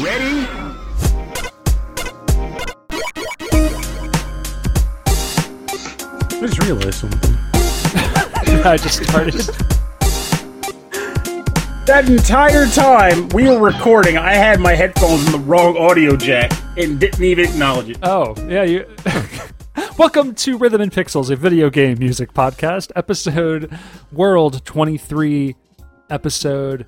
Ready? I just realized something. I just started. That entire time we were recording, I had my headphones in the wrong audio jack and didn't even acknowledge it. Oh, yeah, you. Welcome to Rhythm and Pixels, a video game music podcast, episode World 23, episode,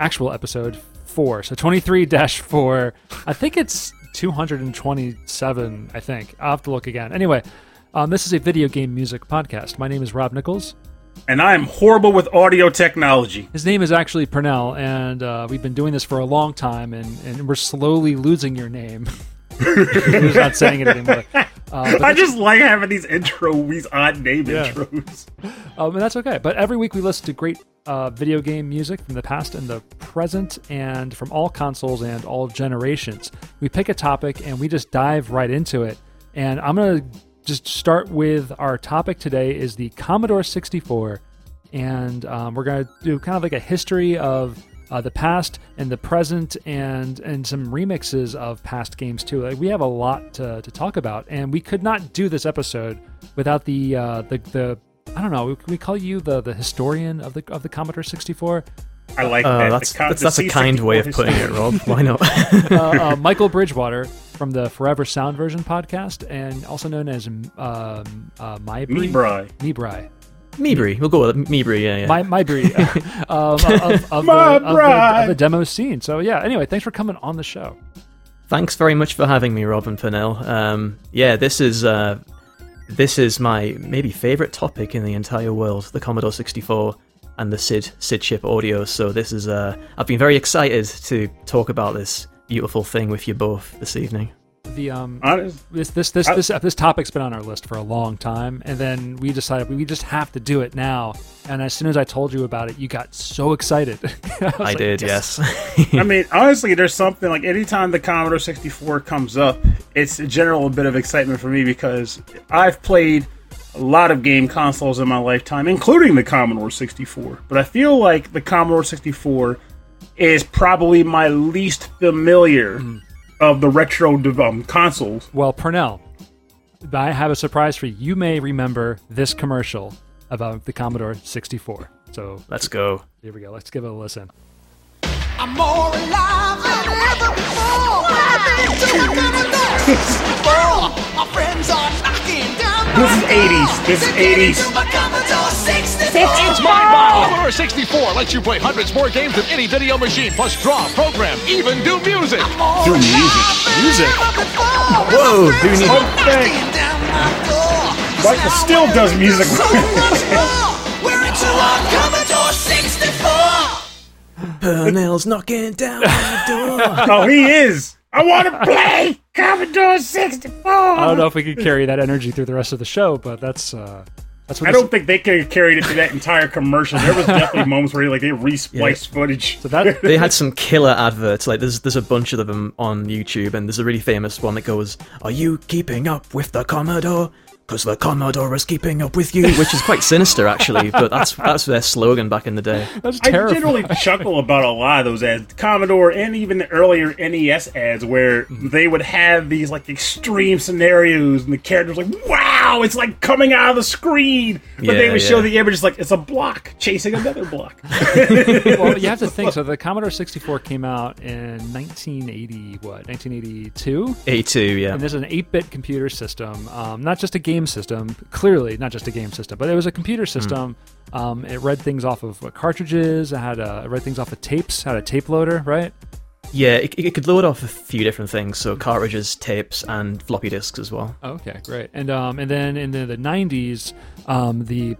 actual episode 4. So 23 dash 4. I think it's 227, I think. I'll have to look again. Anyway, um, this is a video game music podcast. My name is Rob Nichols. And I am horrible with audio technology. His name is actually Purnell, and uh, we've been doing this for a long time, and, and we're slowly losing your name. We're not saying it anymore. Uh, I just like having these intro, these odd name Yeah. intros. Um, and that's okay. But every week we listen to great uh, video game music from the past and the present, and from all consoles and all generations. We pick a topic and we just dive right into it. And I'm gonna just start with our topic today is the Commodore 64, and um, we're gonna do kind of like a history of. Uh, the past and the present and and some remixes of past games too. Like we have a lot to, to talk about, and we could not do this episode without the uh, the the I don't know. Can we call you the the historian of the of the Commodore 64? I like Uh, that. that's The that's, the that's a kind way of putting it, Rob. Why not? uh, uh, Michael Bridgewater from the Forever Sound Version podcast, and also known as um, uh, Mybri. Mebri. Mebri. Mebri. We'll go with Mibri. Yeah, yeah. My Mybri. um, of, of, of, the, My of, the, of the demo scene. So yeah. Anyway, thanks for coming on the show. Thanks very much for having me, Robin and Purnell. Um, yeah, this is uh, this is my maybe favorite topic in the entire world: the Commodore 64 and the SID SID chip audio. So this is uh, I've been very excited to talk about this beautiful thing with you both this evening. The um, Honest. this this this I- this this topic's been on our list for a long time, and then we decided we just have to do it now. And as soon as I told you about it, you got so excited. was I like, did, yes. I mean, honestly, there's something like anytime the Commodore 64 comes up, it's a general bit of excitement for me because I've played a lot of game consoles in my lifetime, including the Commodore 64. But I feel like the Commodore 64 is probably my least familiar of the retro dev- um, consoles. Well, Purnell, I have a surprise for you. You may remember this commercial about the Commodore 64. So Let's go. here we go. Let's give it a listen. I'm more alive than ever before. What I've been doing, gonna do before. My friends are knocking down This my is 80s. This is door. Getting 80s. to my Commodore 64. It's my model. Commodore 64 lets you play hundreds more games than any video machine, plus draw, program, even do music. Do music. Music. Whoa, My who friends knew? are Okay. knocking down. Michael still we're does ready music. Purnell's knocking down my door. Oh, he is. I want to play Commodore 64. I don't know if we could carry that energy through the rest of the show, but that's uh, that's what I this- don't think they could have carried it through that entire commercial. There was definitely moments where like they re-spliced footage. So that they had some killer adverts. Like there's there's a bunch of them on YouTube, and there's a really famous one that goes, "Are you keeping up with the Commodore? Because the Commodore is keeping up with you," which is quite sinister actually. But that's that's their slogan back in the day. that's I terrible. generally chuckle about a lot of those ads, Commodore and even the earlier NES ads, where they would have these like extreme scenarios, and the characters like, "Wow, it's like coming out of the screen," but they Yeah, would show the image like it's a block chasing another block. well, you have to think. So the Commodore 64 came out in 1980, what 1982, A2, yeah. and this is an 8-bit computer system, um, not just a game system. Clearly, not just a game system, but it was a computer system. Um, it read things off of uh, cartridges. It had uh, it read things off of tapes. Had a tape loader, right? Yeah, it, it could load off a few different things, so cartridges, tapes, and floppy disks as well. Okay, great. And um, and then in the, the 90s, um, the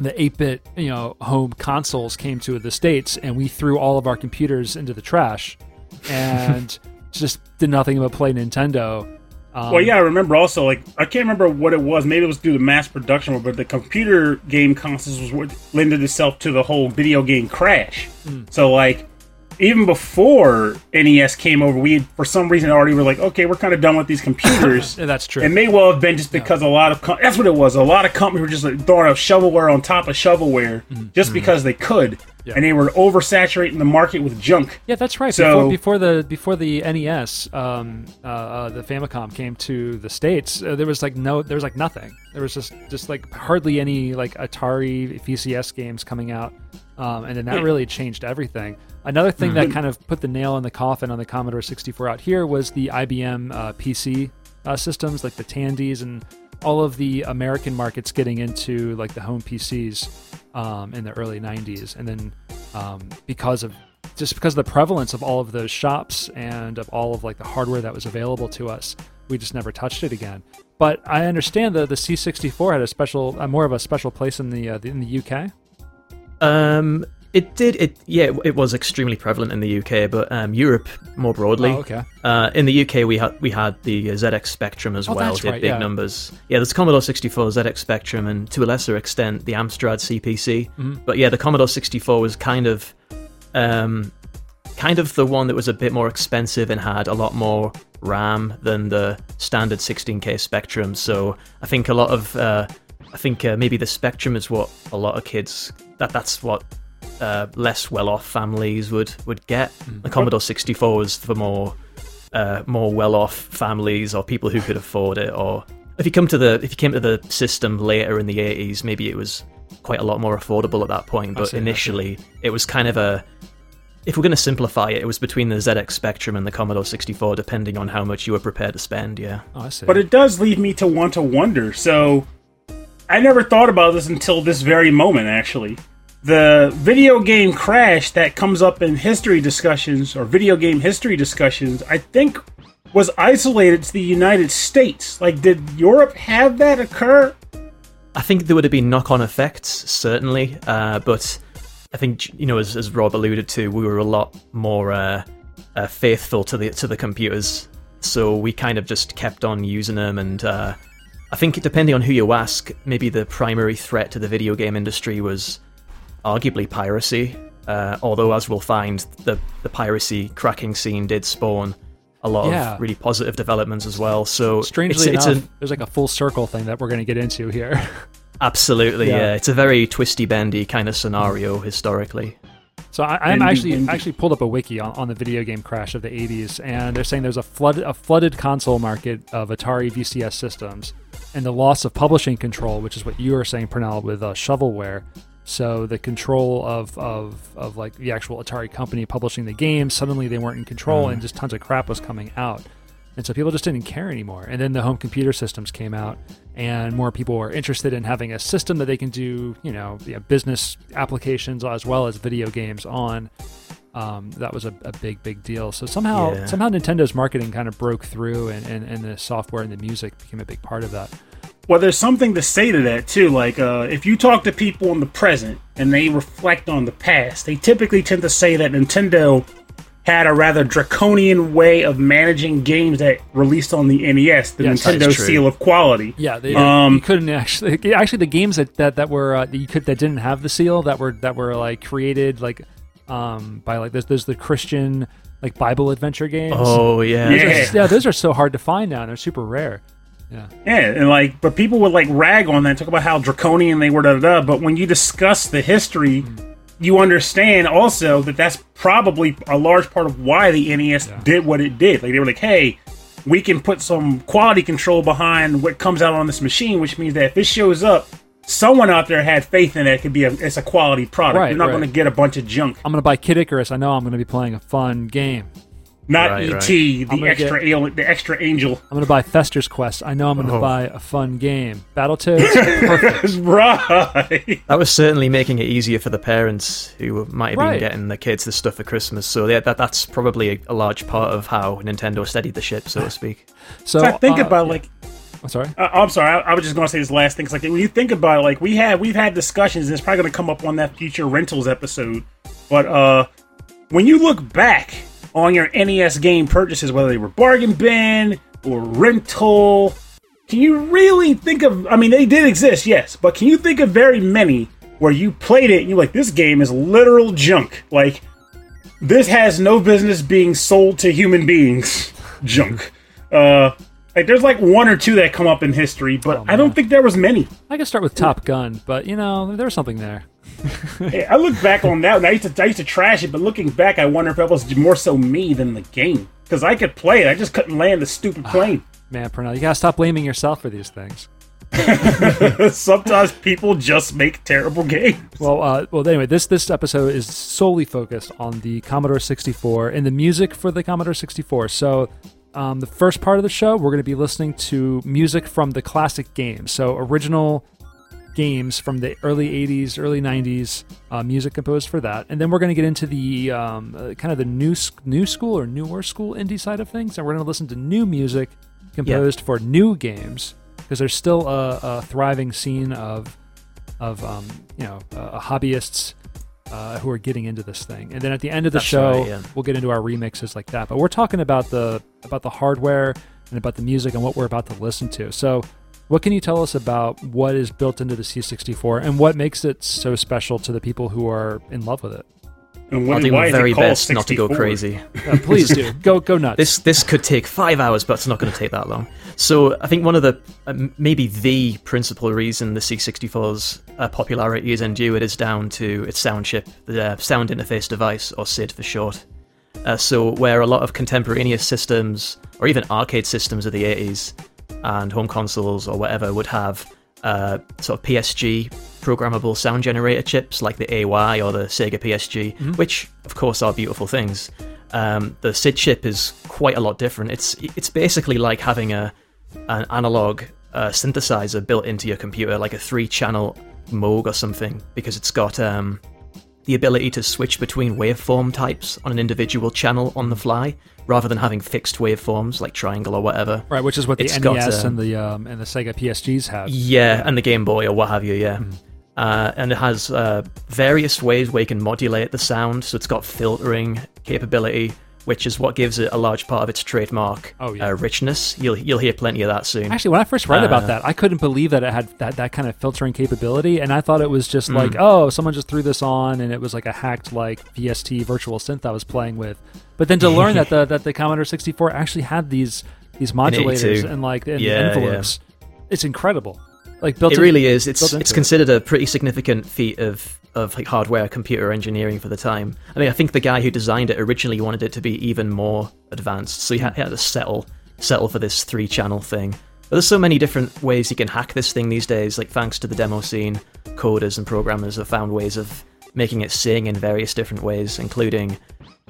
the 8-bit you know home consoles came to the states, and we threw all of our computers into the trash, and just did nothing but play Nintendo. Um, well, yeah, I remember also like I can't remember what it was. Maybe it was due to mass production, but the computer game consoles was what lended itself to the whole video game crash. So like even before NES came over, we had, for some reason already were like, okay, we're kind of done with these computers. Yeah, that's true. It may well have been just because a lot of com- that's what it was. A lot of companies were just like, throwing up shovelware on top of shovelware just because they could, Mm-hmm. Yeah. and they were oversaturating the market with junk. Yeah, that's right. So- before, before the before the NES, um, uh, uh, the Famicom came to the states, uh, there was like no, there was like nothing. There was just just like hardly any like Atari VCS games coming out, um, and then that really changed everything. Another thing that kind of put the nail in the coffin on the Commodore 64 out here was the IBM uh, PC uh, systems, like the Tandys and all of the American markets getting into like the home PCs um, in the early 90s, and then um, because of just because of the prevalence of all of those shops and of all of like the hardware that was available to us, we just never touched it again. But I understand that the C64 had a special, uh, more of a special place in the uh, in the UK. Um, it did. It yeah, it, was extremely prevalent in the UK, but um, Europe more broadly. Oh, okay. Uh, in the UK, we had we had the ZX Spectrum as Oh, well. did right, big yeah. numbers. Yeah, there's Commodore 64, ZX Spectrum, and to a lesser extent the Amstrad CPC. Mm-hmm. But yeah, the Commodore 64 was kind of, um, kind of the one that was a bit more expensive and had a lot more RAM than the standard 16K Spectrum. So I think a lot of, uh, I think uh, maybe the Spectrum is what a lot of kids that that's what uh, less well-off families would would get. The Commodore 64 was for more uh, more well-off families or people who could afford it. Or if you come to the if you came to the system later in the 80s, maybe it was quite a lot more affordable at that point. But see, see. initially, it was kind of a if we're going to simplify it, it was between the ZX Spectrum and the Commodore 64, depending on how much you were prepared to spend. Yeah. Oh, I see. But it does leave me to want to wonder. So I never thought about this until this very moment, actually. The video game crash that comes up in history discussions or video game history discussions, I think was isolated to the United States. Like, did Europe have that occur? I think there would have been knock-on effects, certainly, uh, but I think you know, as, as Rob alluded to, we were a lot more uh, uh, faithful to the to the computers, so we kind of just kept on using them. And uh, I think, depending on who you ask, maybe the primary threat to the video game industry was arguably piracy. Uh, although, as we'll find, the the piracy cracking scene did spawn a lot Yeah. of really positive developments as well. So Strangely it's, enough, it's a, there's like a full circle thing that we're going to get into here. Absolutely, Yeah. yeah. It's a very twisty bendy kind of scenario historically. So I, I'm Bendy, actually bendy. actually pulled up a wiki on, on the video game crash of the 80s, and they're saying there's a flood a flooded console market of Atari VCS systems, and the loss of publishing control, which is what you were saying, Pernell, with uh, shovelware. So the control of, of of like the actual Atari company publishing the game, suddenly they weren't in control, and just tons of crap was coming out. And so people just didn't care anymore. And then the home computer systems came out, and more people were interested in having a system that they can do, you know, yeah, business applications as well as video games on. Um, that was a, a big, big deal. So somehow, Yeah. somehow Nintendo's marketing kind of broke through, and, and, and the software and the music became a big part of that. Well, there's something to say to that too. Like, uh, if you talk to people in the present and they reflect on the past, they typically tend to say that Nintendo had a rather draconian way of managing games that released on the NES, the Yes, Nintendo seal of quality. Yeah, they Um, you couldn't actually actually the games that that, that were uh, that you could that didn't have the seal that were that were like created like um by like there's there's the Christian like Bible adventure games. Oh yeah, Yeah. Those are- yeah, those are so hard to find now. and They're super rare. Yeah. Yeah, and like, but people would like rag on that, talk about how draconian they were, da da da. But when you discuss the history, hmm. you understand also that that's probably a large part of why the NES did what it did. Like they were like, hey, we can put some quality control behind what comes out on this machine, which means that if it shows up, someone out there had faith in it. It could be a it's a quality product. Right, You're not right. going to get a bunch of junk. I'm gonna buy Kid Icarus. I know I'm gonna be playing a fun game. Not Right, ET, right. the extra get- al- the extra angel. I'm gonna buy Fester's Quest. I know I'm gonna Oh. buy a fun game. Battletoads. Perfect. right. that was certainly making it easier for the parents who might have Right. been getting the kids this stuff for Christmas. So yeah, that that's probably a, a large part of how Nintendo steadied the ship, so to speak. So, So I think uh, about like I'm sorry. Uh, I'm sorry. I, I was just going to say this last thing. 'cause, like when you think about it, like we have we've had discussions, and it's probably going to come up on that future rentals episode. But uh, when you look back on your NES game purchases, whether they were bargain bin or rental, can you really think of? I mean, they did exist, yes, but can you think of very many where you played it and you're like, this game is literal junk? Like this has no business being sold to human beings. Junk. Uh, like there's like one or two that come up in history, but Oh, I don't think there was many. I could start with Top Gun, but you know, there was something there. Hey, I look back on that, and I used to I used to trash it, but looking back, I wonder if that was more so me than the game because I could play it, I just couldn't land the stupid plane. Man, Pernell, you gotta stop blaming yourself for these things. Sometimes people just make terrible games. Well, uh, well. Anyway, this this episode is solely focused on the Commodore 64 and the music for the Commodore 64. So, um, the first part of the show, we're going to be listening to music from the classic games. So, original games from the early 80s, early 90s, uh, music composed for that, and then we're going to get into the um, uh, kind of the new new school or newer school indie side of things, and we're going to listen to new music composed for new games because there's still a, a thriving scene of of um, you know uh, hobbyists uh, who are getting into this thing. And then at the end of the That's show, right, yeah. we'll get into our remixes like that. But we're talking about the about the hardware and about the music and what we're about to listen to. So, what can you tell us about what is built into the C64 and what makes it so special to the people who are in love with it? And I'll when, do my very called best not to go crazy. Uh, please do go go nuts. This this could take five hours, but it's not going to take that long. So I think one of the uh, maybe the principal reason the C64's uh, popularity is endured is down to its sound chip, the uh, sound interface device, or SID for short. Uh, so where a lot of contemporaneous systems, or even arcade systems of the 80s, and home consoles or whatever would have uh, sort of PSG programmable sound generator chips like the AY or the Sega PSG, which of course are beautiful things. Um, the SID chip is quite a lot different. It's it's basically like having a an analog uh, synthesizer built into your computer, like a three-channel Moog or something, because it's got um, the ability to switch between waveform types on an individual channel on the fly, rather than having fixed waveforms like triangle or whatever. right, which is what the It's NES got, um, and the um, and the Sega PSGs have. Yeah, and the Game Boy or what have you, yeah. Uh, and it has uh, various ways where you can modulate the sound, so it's got filtering capability, which is what gives it a large part of its trademark Oh, yeah. uh, richness. You'll you'll hear plenty of that soon. Actually, when I first read about Uh, that, I couldn't believe that it had that, that kind of filtering capability, and I thought it was just Mm. like, oh, someone just threw this on, and it was like a hacked like VST virtual synth I was playing with. But then to learn that the that the Commodore 64 actually had these these modulators 82. and like and Yeah, envelopes, it's incredible. Like built it in- really is. It's it's it. considered a pretty significant feat of of like hardware computer engineering for the time. I mean, I think the guy who designed it originally wanted it to be even more advanced, so he had, he had to settle settle for this three channel thing. But there's so many different ways you can hack this thing these days. Like thanks to the demo scene, coders and programmers have found ways of making it sing in various different ways, including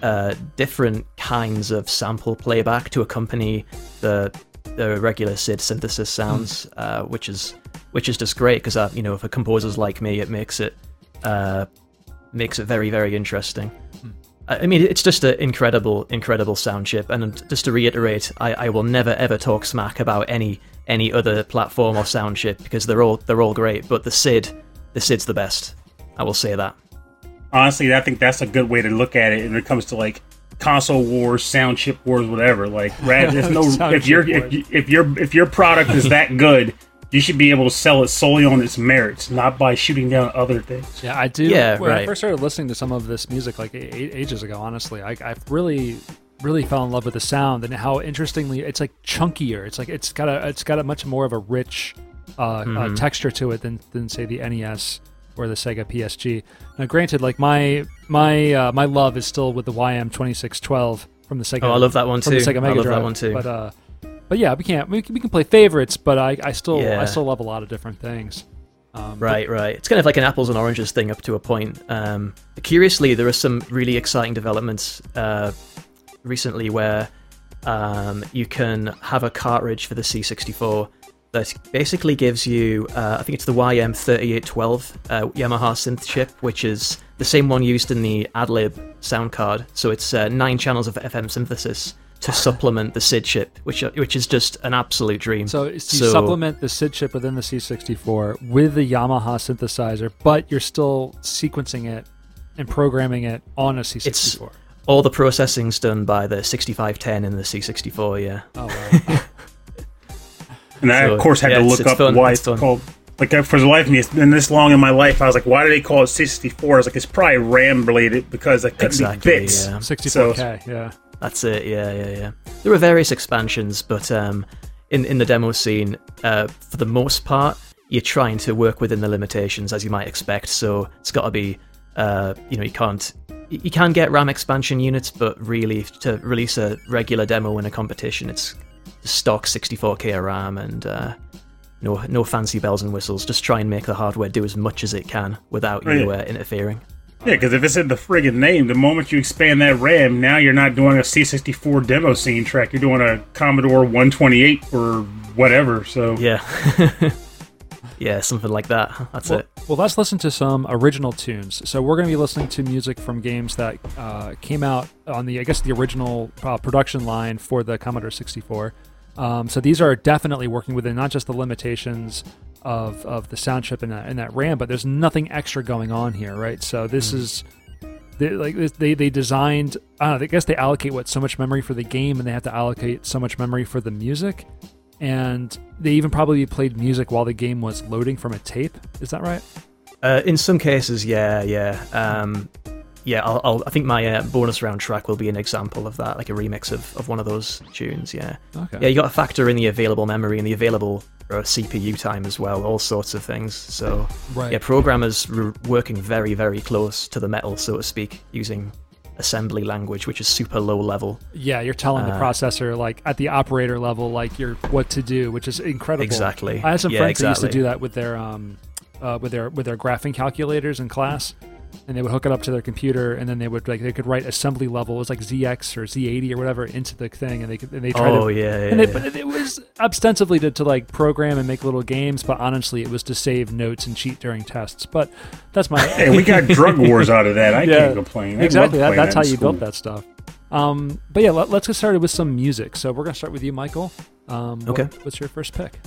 uh, different kinds of sample playback to accompany the the regular SID synthesis sounds, uh, which is which is just great because uh, you know for composers like me, it makes it uh, makes it very very interesting. I I mean, it's just an incredible, incredible sound chip. And just to reiterate, I, I will never ever talk smack about any any other platform or sound chip because they're all they're all great. But the SID, the SID's the best. I will say that. honestly, I think that's a good way to look at it when it comes to like console wars, sound chip wars, whatever. Like, rad, there's no if your chip if, if your if your product is that good, you should be able to sell it solely on its merits, not by shooting down other things. Yeah, I do. Yeah, when I first started listening to some of this music like a- a- ages ago, honestly, I, I really, really fell in love with the sound and how interestingly it's like chunkier. It's like it's got a it's got a much more of a rich uh, Mm-hmm. uh, texture to it than than say the NES or the Sega PSG. Now, granted, like my my uh, my love is still with the YM twenty six twelve from the Sega. Oh, I love that one from too. the Sega I Mega love Drive. that one too. But uh, but yeah, we can't we can, we can play favorites, but I, I still I still love a lot of different things. Um, but- Right, right. It's kind of like an apples and oranges thing up to a point. Um, curiously, there are some really exciting developments uh, recently where um, you can have a cartridge for the C64 that basically gives you, uh, I think it's the YM3812 uh, Yamaha synth chip, which is the same one used in the AdLib sound card. So it's uh, nine channels of FM synthesis to supplement the SID chip, which uh, which is just an absolute dream. So, you supplement the SID chip within the C64 with the Yamaha synthesizer, but you're still sequencing it and programming it on a C64. all the processing's done by the 6510 and the C64. Yeah. oh wow! And I, So, of course, had yeah, to look it's up fun, why it's it's, called like uh, for the life of me, it's been this long in my life. I was like, why do they call it 64? I was like, it's probably RAM related because it couldn't Exactly, be bits. yeah. 64K, yeah. That's it. Yeah, yeah, yeah. There are various expansions, but um, in in the demo scene, uh, for the most part, you're trying to work within the limitations as you might expect. So it's got to be, uh, you know, you can't. You can get RAM expansion units, but really, to release a regular demo in a competition, it's stock 64k of RAM and uh, no no fancy bells and whistles. Just try and make the hardware do as much as it can without you uh, interfering. Yeah, because if it's in the friggin' name, the moment you expand that RAM, now you're not doing a C64 demo scene track. You're doing a Commodore 128 or whatever. So Yeah, yeah, something like that. That's Well, it. well, let's listen to some original tunes. So we're going to be listening to music from games that uh, came out on the, I guess, the original uh, production line for the Commodore 64. Um, so these are definitely working within not just the limitations of, of the sound chip and that, and that RAM, but there's nothing extra going on here, right? So this is they, like they they designed. I don't know. I guess they allocate what so much memory for the game, and they have to allocate so much memory for the music. And they even probably played music while the game was loading from a tape. Is that right? Uh, in some cases, yeah, yeah, um, yeah. I'll, I'll, I think my uh, bonus round track will be an example of that, like a remix of, of one of those tunes. Yeah, Okay. yeah. You got to factor in the available memory and the available uh, CPU time as well, all sorts of things. So Right. yeah, programmers were working very, very close to the metal, so to speak, using assembly language, which is super low level. Yeah, you're telling the Uh, processor like at the operator level, like you're what to do, which is incredible. Exactly. I had some Yeah, friends that used to do that with their um, uh, with their with their graphing calculators in class, and they would hook it up to their computer, and then they would like they could write assembly level. It was like ZX or Z80 or whatever into the thing, and they could and they tried Oh to. yeah, yeah, And they, yeah. but it was ostensibly to, to like program and make little games, but honestly, it was to save notes and cheat during tests. But that's my hey, we got drug wars out of that. I Yeah, can't complain. I exactly. That, that's that how you school. built that stuff. Um, but yeah, let, us get started with some music. So we're gonna start with you, Michael. Um, what- Okay. what's your first pick?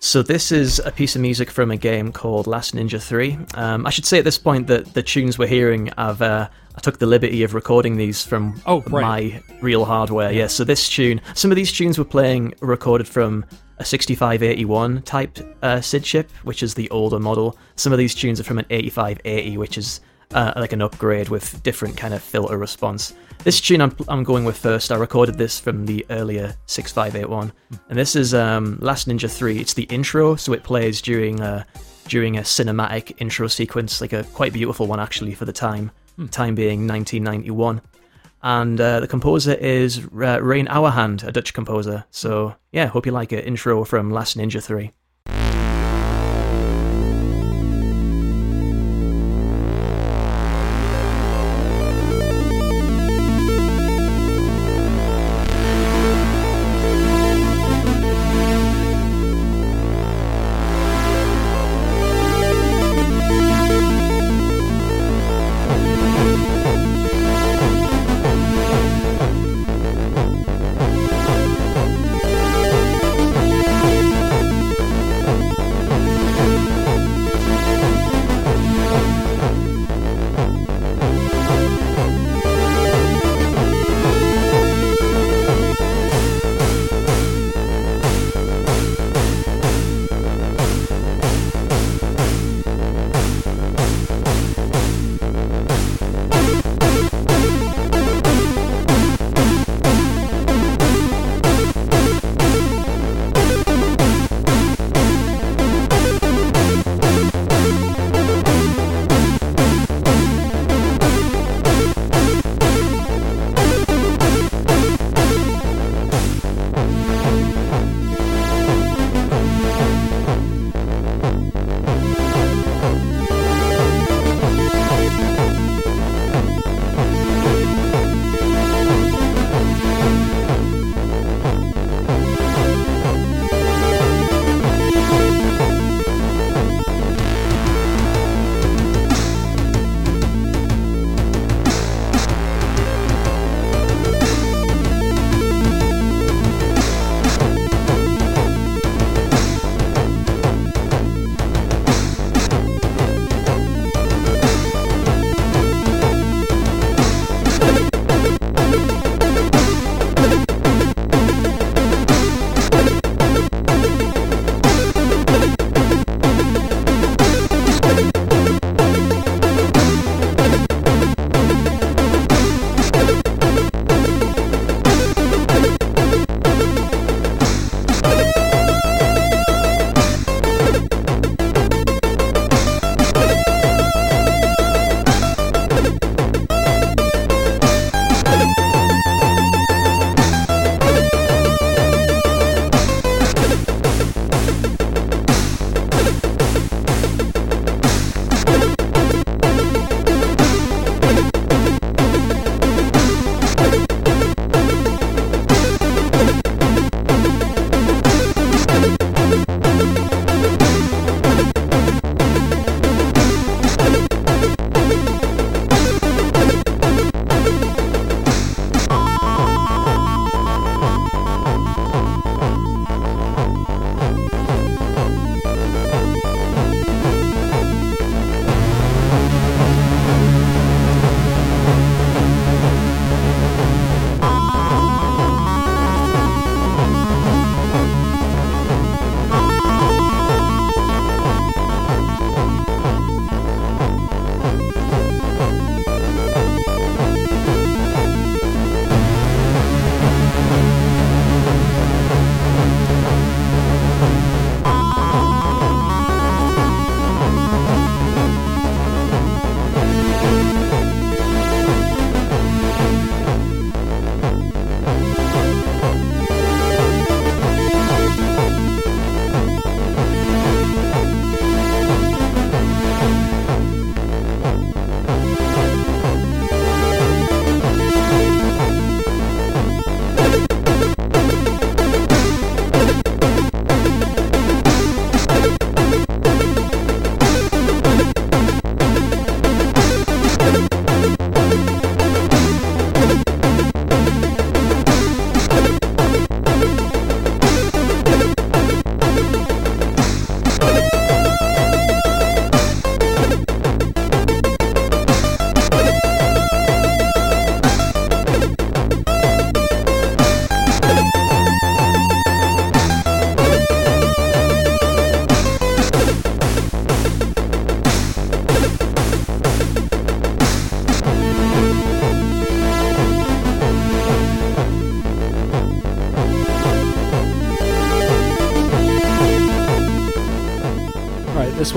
So this is a piece of music from a game called Last Ninja 3. Um, I should say at this point that the tunes we're hearing, I've uh, I took the liberty of recording these from Oh, right. my real hardware. Yeah. So this tune, some of these tunes we're playing recorded from a 6581 type uh, SID chip, which is the older model. Some of these tunes are from an 8580, which is uh, like an upgrade with different kind of filter response. This tune I'm, I'm going with first. I recorded this from the earlier 6581, and this is um, Last Ninja 3. It's the intro, so it plays during a, during a cinematic intro sequence, like a quite beautiful one actually for the time. Time being 1991, and uh, the composer is uh, Reyn Ouwehand, a Dutch composer. So yeah, hope you like it. Intro from Last Ninja 3.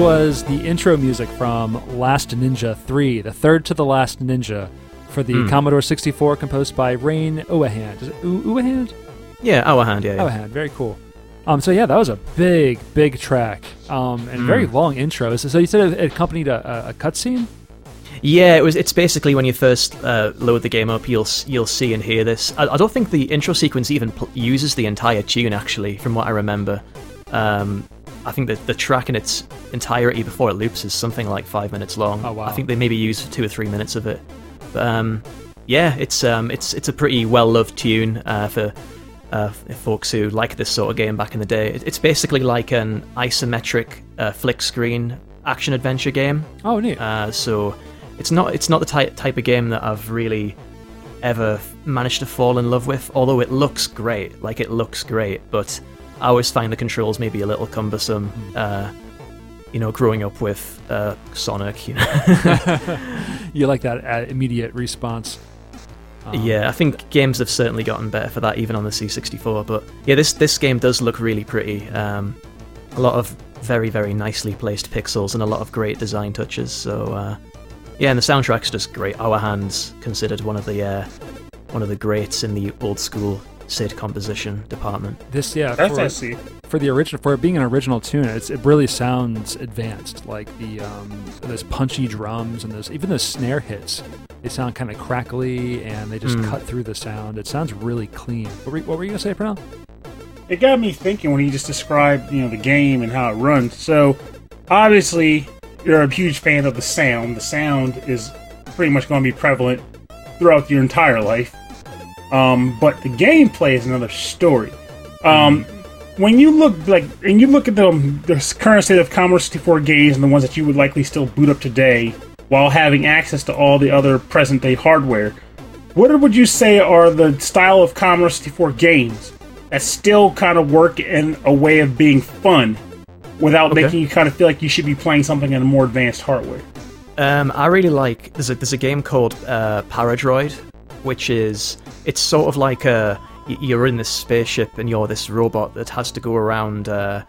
Was the intro music from Last Ninja 3, the third to the last ninja for the Commodore 64, composed by Reyn Ouwehand. Is it U-? Yeah, our hand. Yeah, yeah. Very cool. Um, so yeah, that was a big, big track, um, and very long intro. So, so you said it accompanied a, a, a cutscene. Yeah, it was. It's basically when you first uh, load the game up, you'll you'll see and hear this. I, I don't think the intro sequence even pl- uses the entire tune, actually, from what I remember. Um, I think that the track in its entirety before it loops is something like five minutes long. Oh, wow. I think they maybe use two or three minutes of it. But um, yeah, it's um, it's it's a pretty well loved tune uh, for uh, folks who like this sort of game back in the day. It's basically like an isometric uh, flick screen action adventure game. Oh, neat. Uh, so it's not it's not the type type of game that I've really ever managed to fall in love with. Although it looks great, like it looks great, but I always find the controls maybe a little cumbersome. Uh, you know, growing up with uh, Sonic, you know. you like that uh, immediate response. Um, yeah, I think games have certainly gotten better for that, even on the C64. But yeah, this this game does look really pretty. Um, a lot of very very nicely placed pixels and a lot of great design touches. So uh, yeah, and the soundtrack's just great. Ouwehand's considered one of the uh, one of the greats in the old school SID composition department. This, yeah, That's for, I see. for the original, for it being an original tune, it's, it really sounds advanced. Like the um, those punchy drums and those even those snare hits, they sound kind of crackly and they just Mm. cut through the sound. It sounds really clean. What were, what were you gonna say, Pernell? it got me thinking when he just described you know the game and how it runs so obviously you're a huge fan of the sound the sound is pretty much going to be prevalent throughout your entire life um, but the gameplay is another story um, when you look like and you look at the, the current state of commodore 64 games and the ones that you would likely still boot up today while having access to all the other present day hardware what would you say are the style of Commodore 64 games that still kind of work in a way of being fun without Okay. making you kind of feel like you should be playing something in a more advanced hardware? Um, I really like there's a there's a game called uh, Paradroid, which is it's sort of like a you're in this spaceship and you're this robot that has to go around uh,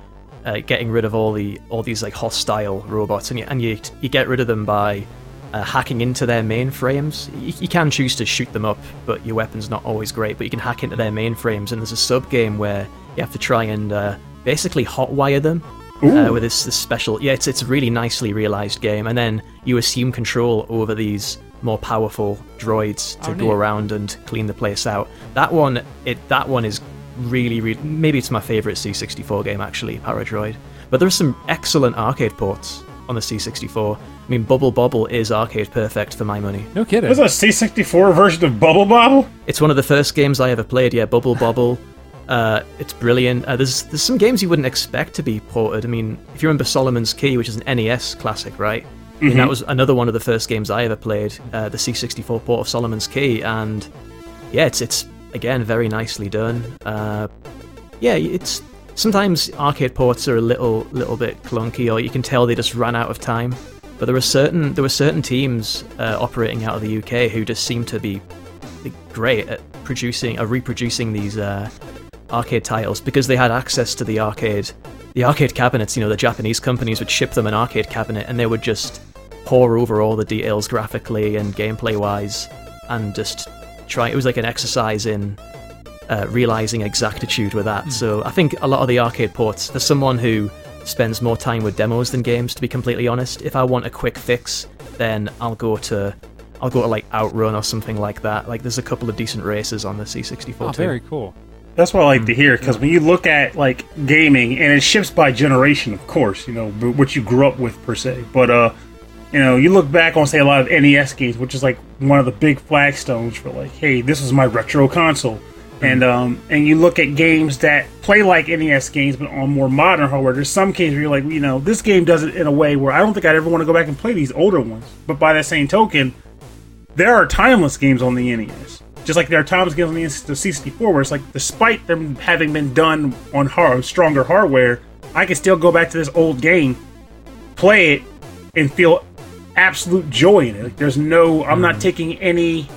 uh, getting rid of all the all these like hostile robots, and you and you you get rid of them by uh, hacking into their mainframes. You, you can choose to shoot them up, but your weapon's not always great. But you can hack into their mainframes, and there's a sub game where you have to try and uh, basically hotwire them uh, with this, this special. Yeah, it's it's a really nicely realized game, and then you assume control over these more powerful droids to Oh, go neat. around and clean the place out. That one, it that one is really, really maybe it's my favorite C64 game actually, Paradroid. But there's some excellent arcade ports on the C64. I mean, Bubble Bobble is arcade perfect for my money. No kidding. There's a C64 version of Bubble Bobble? It's one of the first games I ever played. Yeah, Bubble Bobble. Uh, it's brilliant. Uh, there's there's some games you wouldn't expect to be ported. I mean, if you remember Solomon's Key, which is an NES classic, right? I mean, that was another one of the first games I ever played, uh, the C64 port of Solomon's Key, and yeah, it's it's again very nicely done. Uh, yeah, it's sometimes arcade ports are a little little bit clunky, or you can tell they just ran out of time. But there were certain there were certain teams uh, operating out of the UK who just seemed to be great at producing or reproducing these uh, arcade titles because they had access to the arcade the arcade cabinets. You know, the Japanese companies would ship them an arcade cabinet, and they would just pour over all the details graphically and gameplay wise, and just try. It was like an exercise in uh, realizing exactitude with that. So I think a lot of the arcade ports, for someone who spends more time with demos than games, to be completely honest, if I want a quick fix, then I'll go to I'll go to like Outrun or something like that. Like there's a couple of decent races on the C64 oh, too. very cool. That's what I like to hear because when you look at like gaming, and it shifts by generation, of course, you know, what you grew up with per se. But uh, you know, you look back on say a lot of NES games, which is like one of the big flagstones for like, hey, this is my retro console. And um, and you look at games that play like NES games, but on more modern hardware. There's some games where you're like, you know, this game does it in a way where I don't think I'd ever want to go back and play these older ones. But by that same token, there are timeless games on the NES. Just like there are timeless games on the the C64, where it's like, despite them having been done on hard, stronger hardware, I can still go back to this old game, play it, and feel absolute joy in it. Like, there's no, I'm not taking any,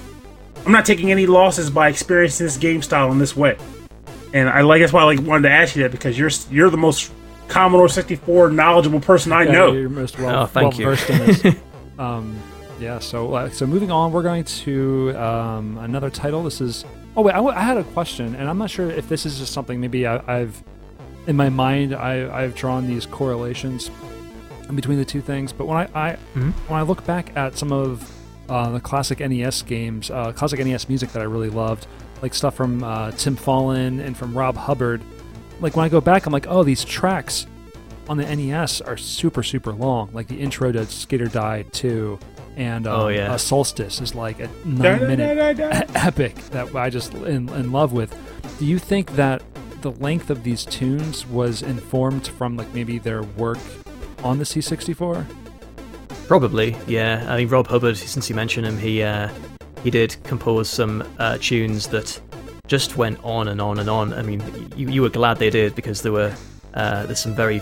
I'm not taking any losses by experiencing this game style in this way. And I like that's why I like wanted to ask you that because you're you're the most Commodore 64 knowledgeable person I Yeah, know. You're most well, Oh, thank well you. versed in this. um, yeah. So uh, so moving on, we're going to um, another title. This is. Oh wait, I, w- I had a question, and I'm not sure if this is just something maybe I, I've in my mind I, I've drawn these correlations in between the two things. But when I, I Mhm. when I look back at some of uh, the classic NES games, uh, classic NES music that I really loved, like stuff from uh, Tim Follin and from Rob Hubbard. Like when I go back, I'm like, oh, these tracks on the NES are super super long. Like the intro to Skate or Die 2 and um, Oh, yeah. uh, Solstice is like a nine minute epic that I just in, in love with. Do you think that the length of these tunes was informed from like maybe their work on the C64? Probably, yeah. I mean, Rob Hubbard, since you mentioned him, he uh, he did compose some uh, tunes that just went on and on and on. I mean, you, you were glad they did because there were uh, there's some very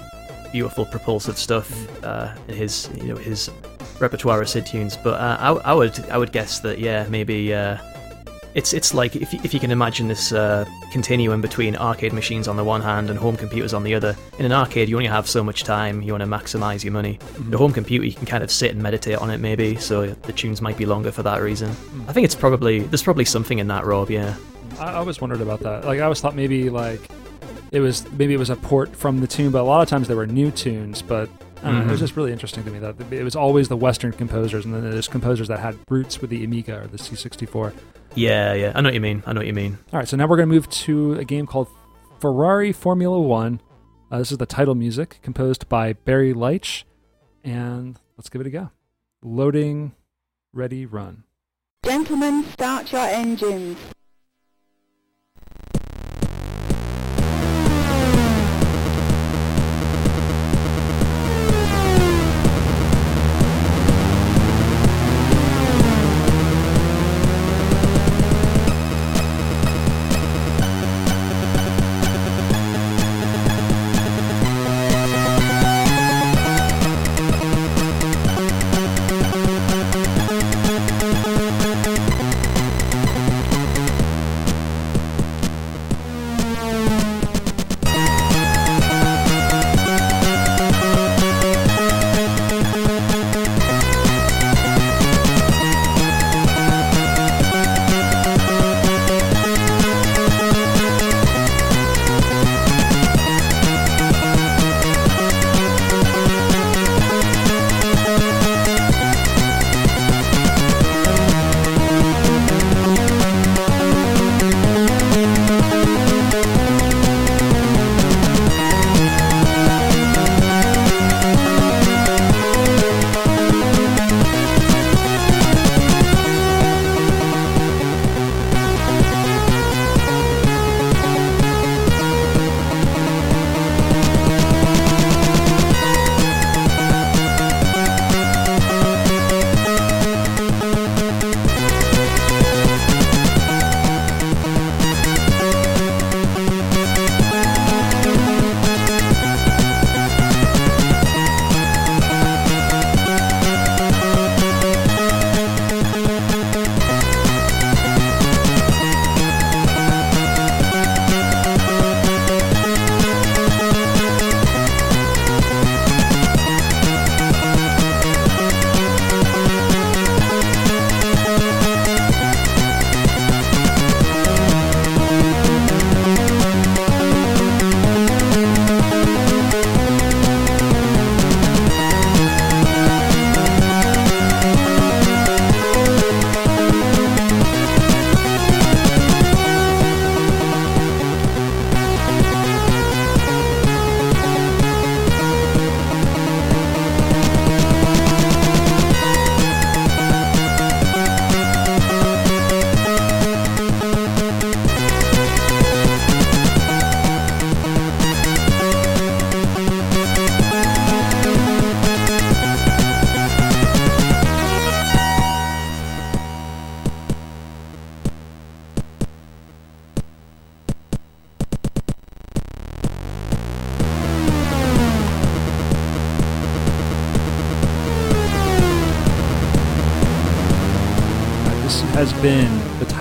beautiful propulsive stuff uh, in his you know his repertoire of Sid tunes. But uh, I, I would I would guess that yeah maybe uh, it's it's like if you, if you can imagine this uh, continuum between arcade machines on the one hand and home computers on the other. In an arcade, you only have so much time. You want to maximize your money. The home computer, you can kind of sit and meditate on it, maybe. So the tunes might be longer for that reason. I think it's probably there's probably something in that, Rob. Yeah. I, I always wondered about that. Like I always thought maybe like it was maybe it was a port from the tune, but a lot of times there were new tunes. But I don't it was just really interesting to me that it was always the Western composers, and then there's composers that had roots with the Amiga or the C64. Yeah, yeah. I know what you mean. I know what you mean. All right, so now we're going to move to a game called Ferrari Formula One. Uh, this is the title music composed by Barry Leitch, and let's give it a go. Loading, ready, run. Gentlemen, start your engines.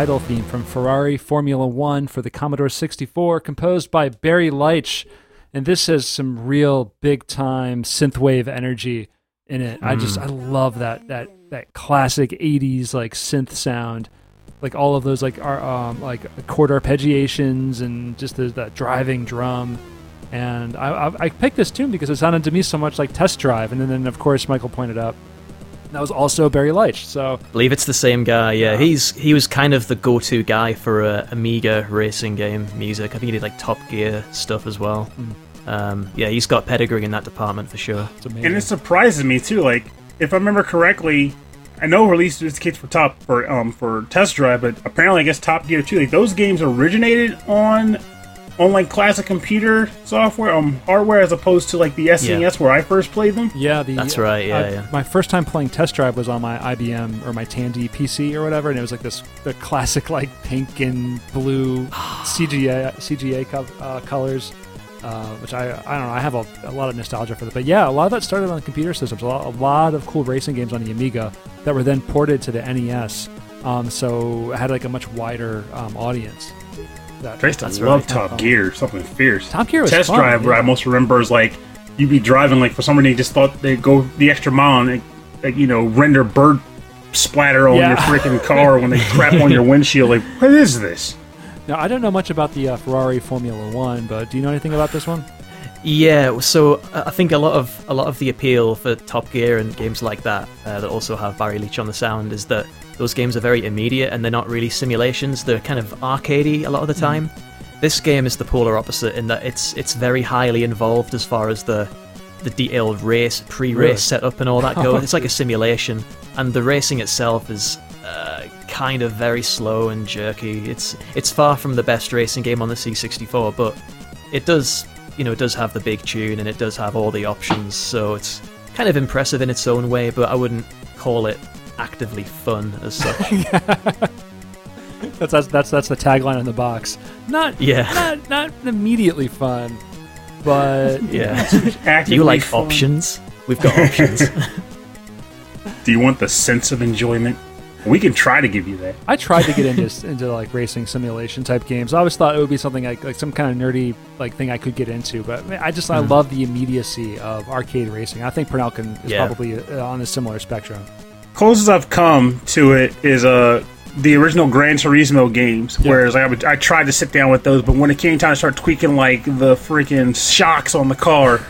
Title theme from Ferrari Formula One for the Commodore 64, composed by Barry Leitch. and this has some real big time synthwave energy in it. I just I love that that that classic '80s like synth sound, like all of those like are um, like chord arpeggiations and just the, that driving drum. And I, I, I picked this tune because it sounded to me so much like Test Drive, and then, then of course Michael pointed out that was also Barry Leitch. So I believe it's the same guy. Yeah, he's he was kind of the go-to guy for uh, Amiga racing game music. I think he did like Top Gear stuff as well. Um, yeah, he's got pedigree in that department for sure. and it surprises me too. Like, if I remember correctly, I know released this kits for top for um for test drive, but apparently I guess Top Gear too. Like those games originated on on like classic computer software, um hardware, as opposed to like the SNES where I first played them. Yeah, the, That's right, yeah, uh, yeah. My first time playing Test Drive was on my IBM or my Tandy PC or whatever, and it was like this the classic like pink and blue CGA CGA co- uh, colors, uh, which I I don't know. I have a, a lot of nostalgia for that, but yeah, a lot of that started on computer systems. A lot, a lot of cool racing games on the Amiga that were then ported to the NES, um, so it had like a much wider um, audience. That, I to love right. Top Gear, something fierce. Top Gear was test fun, drive. Where. I most remember is like you'd be driving like for some reason they just thought they'd go the extra mile and like, like, you know render bird splatter on Yeah. your freaking car when they crap on your windshield. Like what is this? Now I don't know much about the uh, Ferrari Formula One, but do you know anything about this one? Yeah, so uh, I think a lot of a lot of the appeal for Top Gear and games like that uh, that also have Barry Leitch on the sound is that those games are very immediate and they're not really simulations. They're kind of arcadey a lot of the time. This game is the polar opposite in that it's it's very highly involved as far as the the detailed race pre-race Really? setup and all that goes. it's like a simulation, and the racing itself is uh, kind of very slow and jerky. It's it's far from the best racing game on the C64, but it does you know it does have the big tune and it does have all the options, so it's kind of impressive in its own way. But I wouldn't call it actively fun as such. That's that's that's, that's the tagline on the box. Not Yeah. not not immediately fun, but yeah. Actively Do you like fun. options? We've got options. Do you want the sense of enjoyment? We can try to give you that. I tried to get into into like racing simulation type games. I always thought it would be something like, like some kind of nerdy like thing I could get into, but I just I love the immediacy of arcade racing. I think Pernell can is Yeah. probably uh, on a similar spectrum. Closest I've come to it is uh the original Gran Turismo games, whereas I, would, I tried to sit down with those, but when it came time to start tweaking like the freaking shocks on the car,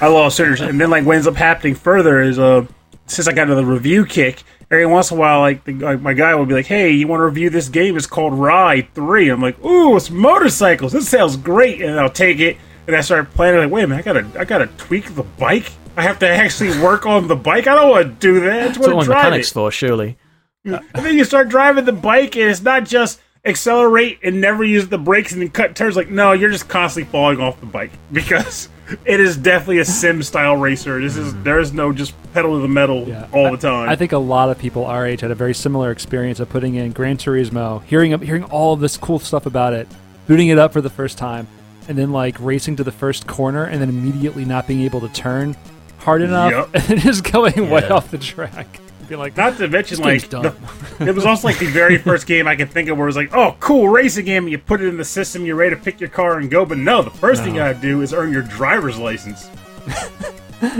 I lost interest. And then like what ends up happening further is uh since I got into the review kick, every once in a while like, the, like my guy would be like, "Hey, you want to review this game? It's called Ride 3. I'm like, "Ooh, it's motorcycles. This sounds great." And I'll take it and I started playing. I'm like, wait a minute, I gotta I gotta tweak the bike. I have to actually work on the bike. I don't want to do that. I just That's what to drive mechanics it. for, surely. And then you start driving the bike, and it's not just accelerate and never use the brakes and then cut turns. Like, no, you're just constantly falling off the bike because it is definitely a sim style racer. This is mm. there is no just pedal to the metal all the time. I think a lot of people our age had a very similar experience of putting in Gran Turismo, hearing hearing all of this cool stuff about it, booting it up for the first time, and then like racing to the first corner and then immediately not being able to turn hard enough Yup. and just going way off the track. Be like, not to mention like the, it was also like the very first game I could think of where it was like, oh, cool racing game. You put it in the system, you're ready to pick your car and go. But no, the first thing you No. gotta do is earn your driver's license.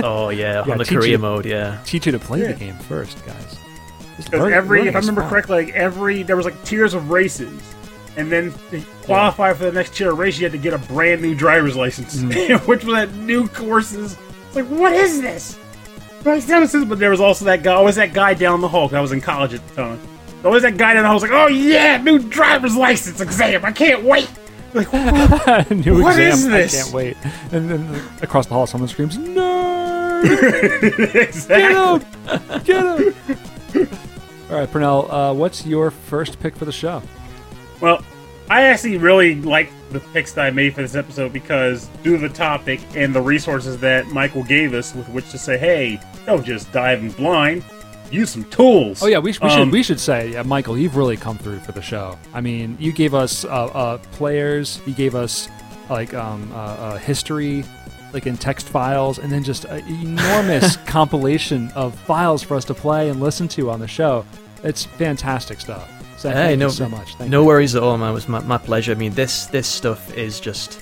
Oh yeah, Yeah, on the teach career you- mode, yeah. teach you to play Yeah. the game first, guys. Because every, learning if I remember fun. correctly, like every there was like tiers of races, and then to qualify for the next tier of race, you had to get a brand new driver's license, Mm. which was at new courses. It's like, what is this? Race nemesis, but there was also that guy. Always that guy down the hall. 'cause I was in college at the time. Always that guy down the hall was like, oh yeah, new driver's license exam. I can't wait. Like, New What exam. is this? I can't wait. And then across the hall, someone screams, "No! exactly. Get him! Get him! All right, Pernell. Uh, what's your first pick for the show? Well, I actually really like the picks that I made for this episode because due to the topic and the resources that Michael gave us with which to say, hey, don't just dive in blind, use some tools. Oh yeah, we, sh- we Um, should we should say, uh, Michael, you've really come through for the show. I mean, you gave us uh, uh, players, you gave us like um, uh, uh, history, like in text files, and then just an enormous compilation of files for us to play and listen to on the show. It's fantastic stuff. So Hey, thank no, you so much. Thank no you. worries at all, man. It was my, my pleasure. I mean, this this stuff is just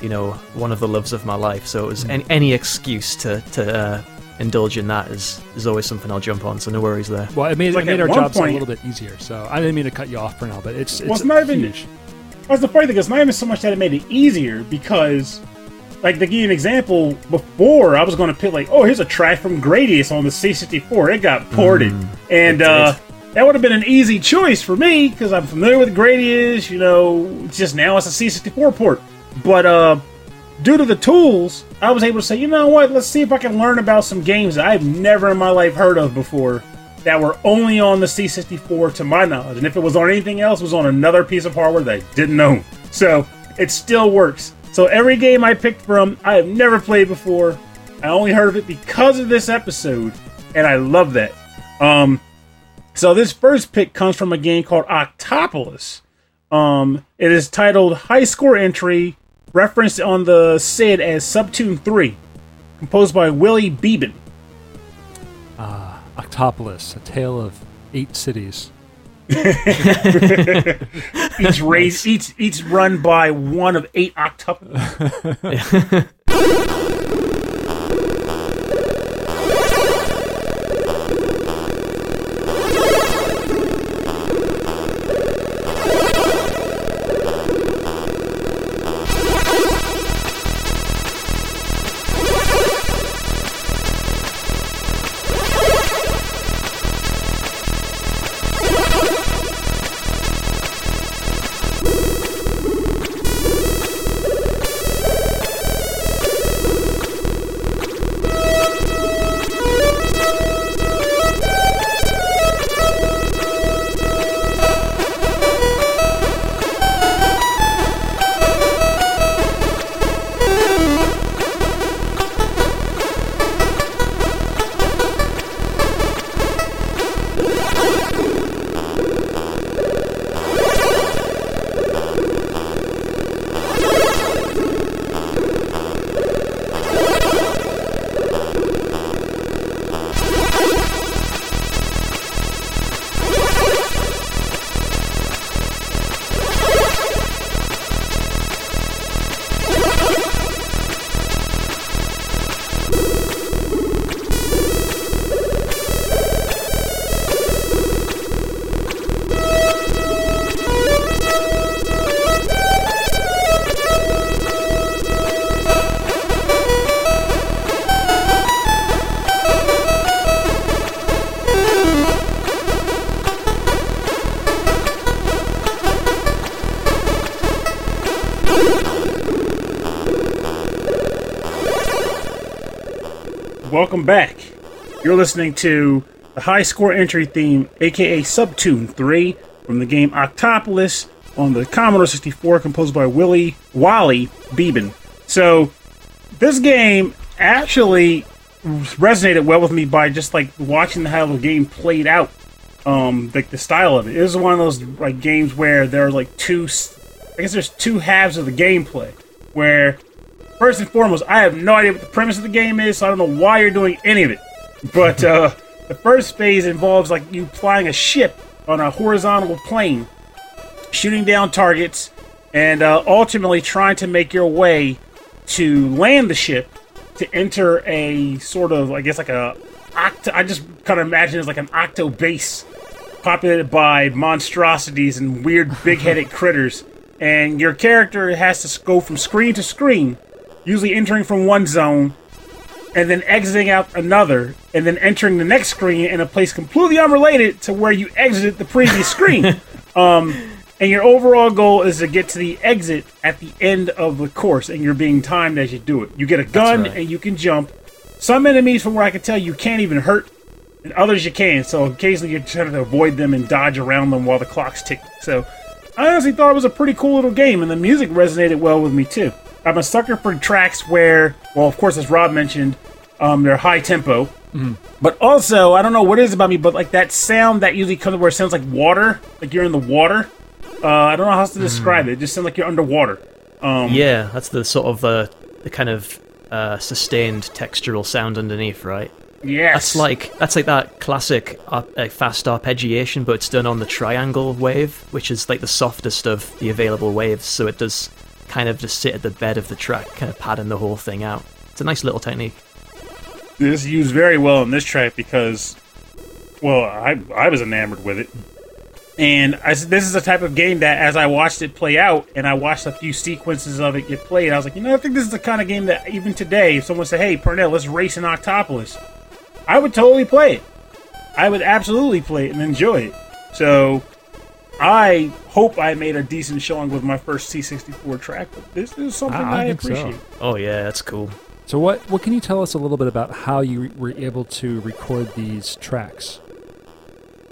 you know, one of the loves of my life. So it was any, any excuse to to uh, indulge in that is is always something I'll jump on. So no worries there. Well, it made, Like it made our one jobs a little bit easier. So I didn't mean to cut you off, for now, but it's it's Well, it's not even- huge. That's the funny thing. It's not even so much that it made it easier because, like, to give you an example, before I was going to pick like, oh, here's a track from Gradius on the C64. It got ported, and it uh, did. That would have been an easy choice for me because I'm familiar with Gradius. You know, just now it's a C64 port. But uh, due to the tools, I was able to say, you know what? Let's see if I can learn about some games that I've never in my life heard of before that were only on the C64 to my knowledge. And if it was on anything else, it was on another piece of hardware that I didn't own. So it still works. So every game I picked from, I have never played before. I only heard of it because of this episode, and I love that. Um, so this first pick comes from a game called Octopolis. Um, it is titled High Score Entry, referenced on the SID as Subtune 3, composed by Willie Beben. Octopolis, a tale of eight cities. Each race, each each run by one of eight octopus. Welcome back. You're listening to the high score entry theme, aka Subtune 3, from the game Octopolis on the Commodore 64, composed by Willie Wally Beben. So, this game actually resonated well with me by just like watching how the game played out. Um, like the style of it. It was one of those like games where there are like two, I guess there's two halves of the gameplay. Where first and foremost, I have no idea what the premise of the game is, so I don't know why you're doing any of it. But uh, the first phase involves like you flying a ship on a horizontal plane, shooting down targets, and uh, ultimately trying to make your way to land the ship to enter a sort of, I guess, like a octo. I just kind of imagine it's like an octo base populated by monstrosities and weird big-headed critters. And your character has to go from screen to screen, usually entering from one zone and then exiting out another, and then entering the next screen in a place completely unrelated to where you exited the previous screen. Um, and your overall goal is to get to the exit at the end of the course, and you're being timed as you do it. You get a gun right. and you can jump. Some enemies, from where I can tell, you can't even hurt, and others you can. So occasionally you're trying to avoid them and dodge around them while the clock's ticking. So I honestly thought it was a pretty cool little game, and the music resonated well with me too. I'm a sucker for tracks where, well, of course, as Rob mentioned, um, they're high tempo. But also, I don't know what it is about me, but like that sound that usually comes where it sounds like water, like you're in the water. Uh, I don't know how to describe it. It just sounds like you're underwater. Um, Yeah, that's the sort of uh, the kind of uh, sustained textural sound underneath, right? Yes. That's like that's like that classic ar- uh, fast arpeggiation, but it's done on the triangle wave, which is like the softest of the available waves. So it does kind of just sit at the bed of the track, kind of padding the whole thing out. It's a nice little technique. This is used very well in this track because, well, I I was enamored with it, and I, this is a type of game that as I watched it play out, and I watched a few sequences of it get played, I was like, you know, I think this is the kind of game that even today, if someone said, "Hey, Pernell, let's race in Octopolis," I would totally play it. I would absolutely play it and enjoy it. So. I hope I made a decent showing with my first C64 track, but this is something Ah, I I, think so. appreciate. Oh yeah, that's cool. So what what can you tell us a little bit about how you re- were able to record these tracks?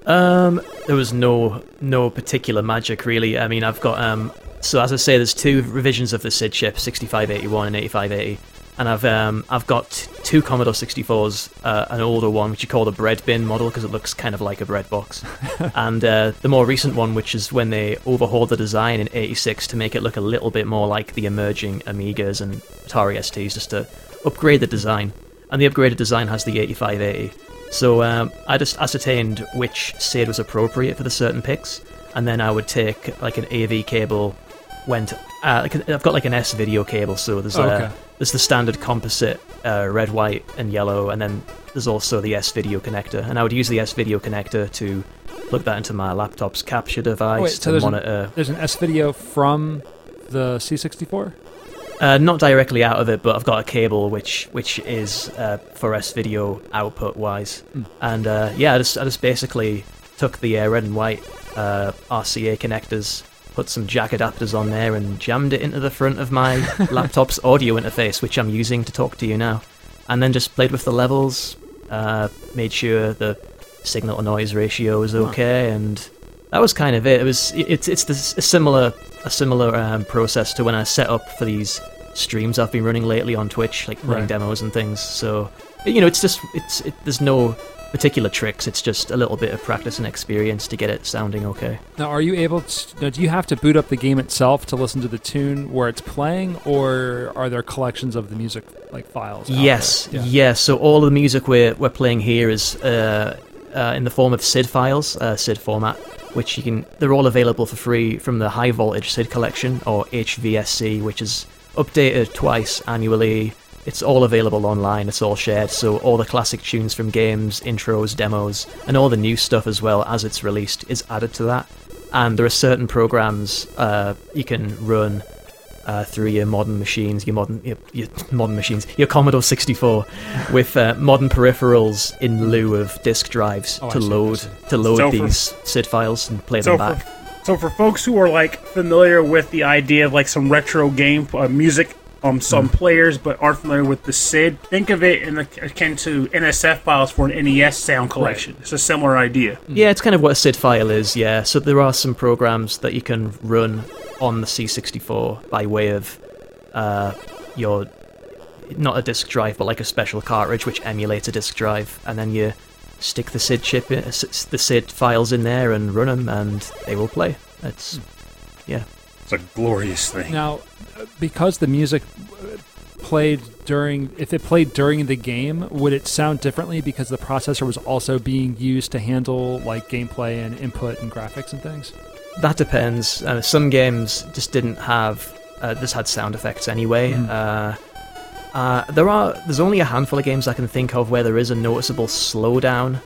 Um, there was no no particular magic really. I mean, I've got um. So as I say, there's two revisions of the SID chip, 6581 and 8580, and I've um I've got two Commodore 64s, uh, an older one which you call the bread bin model because it looks kind of like a bread box, and uh, the more recent one which is when they overhauled the design in 86 to make it look a little bit more like the emerging Amigas and Atari STs, just to upgrade the design. And the upgraded design has the 8580. So um, I just ascertained which SID was appropriate for the certain picks, and then I would take like an AV cable. Went uh, I've got like an S video cable, so there's Oh, uh, okay. There's the standard composite uh, red, white, and yellow, and then there's also the S video connector. And I would use the S video connector to plug that into my laptop's capture device Oh, wait, so to there's an- monitor. There's an S video from the C64. Uh, not directly out of it, but I've got a cable which which is uh, for S video output wise, and uh, yeah, I just I just basically took the uh, red and white uh, RCA connectors, put some jack adapters on there, and jammed it into the front of my laptop's audio interface, which I'm using to talk to you now, and then just played with the levels, uh, made sure the signal to noise ratio was okay, and that was kind of it. It was it's it's this, a similar a similar um, process to when I set up for these streams I've been running lately on Twitch, like running Right. demos and things. So you know, it's just it's it, there's no particular tricks. It's just a little bit of practice and experience to get it sounding okay. Now, are you able to? Now, do you have to boot up the game itself to listen to the tune where it's playing, or are there collections of the music like files? Yes, yeah. So all the music we're we're playing here is uh, uh, in the form of SID files, uh, SID format, which you can. They're all available for free from the High Voltage SID collection or HVSC, which is updated twice annually. It's all available online. It's all shared. So all the classic tunes from games, intros, demos, and all the new stuff as well as it's released is added to that. And there are certain programs uh, you can run uh, through your modern machines, your modern your, your modern machines, your Commodore 64, with uh, modern peripherals in lieu of disk drives Oh, to load to load So for- these SID files and play So them for, back. so for folks who are like familiar with the idea of like some retro game uh, music, um, some players but aren't familiar with the SID, think of it in the, akin to NSF files for an NES sound collection. It's a similar idea. Yeah, it's kind of what a SID file is. Yeah, so there are some programs that you can run on the C64 by way of uh, your not a disk drive, but like a special cartridge which emulates a disk drive, and then you stick the SID chip, in, the SID files in there, and run them, and they will play. It's yeah. It's a glorious thing. Now, because the music played during, if it played during the game, would it sound differently because the processor was also being used to handle like gameplay and input and graphics and things? That depends. Uh, some games just didn't have. Uh, just had sound effects anyway. Uh, uh, there are. There's only a handful of games I can think of where there is a noticeable slowdown.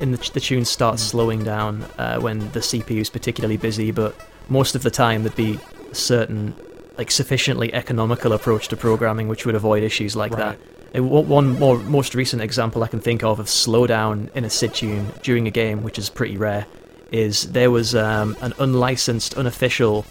In the, the tunes start slowing down uh, when the CPU is particularly busy, but most of the time there'd be certain, like sufficiently economical approach to programming which would avoid issues like Right. that. Uh, one- more most recent example I can think of of slowdown in a SID tune during a game, which is pretty rare, is there was um, an unlicensed, unofficial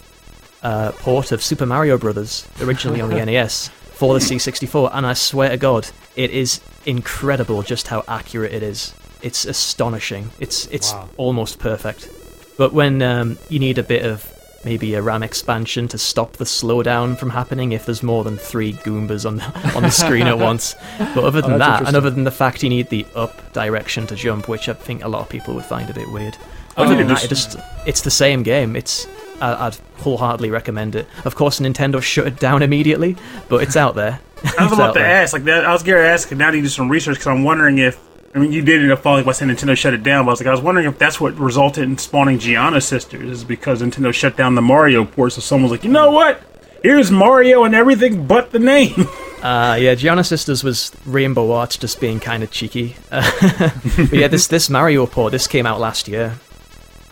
uh, port of Super Mario Brothers originally on the NES for the C64, and I swear to God, it is incredible just how accurate it is. It's astonishing. It's it's Wow. almost perfect. But when um, you need a bit of maybe a RAM expansion to stop the slowdown from happening if there's more than three Goombas on the, on the screen at once. But other than Oh, that, and other than the fact you need the up direction to jump, which I think a lot of people would find a bit weird. I Other think than that, it just- just it's the same game. It's I, I'd wholeheartedly recommend it. Of course, Nintendo shut it down immediately, but it's out there. I was It's about to there. ask, like that. I was going to ask, and now to do some research because I'm wondering if. I mean, you did end up following by saying Nintendo shut it down, but I was like, I was wondering if that's what resulted in spawning Giana Sisters, is because Nintendo shut down the Mario port. So someone was like, you know what? Here's Mario and everything but the name. Uh, yeah, Giana Sisters was Rainbow Arts just being kind of cheeky. but yeah, this this Mario port this came out last year.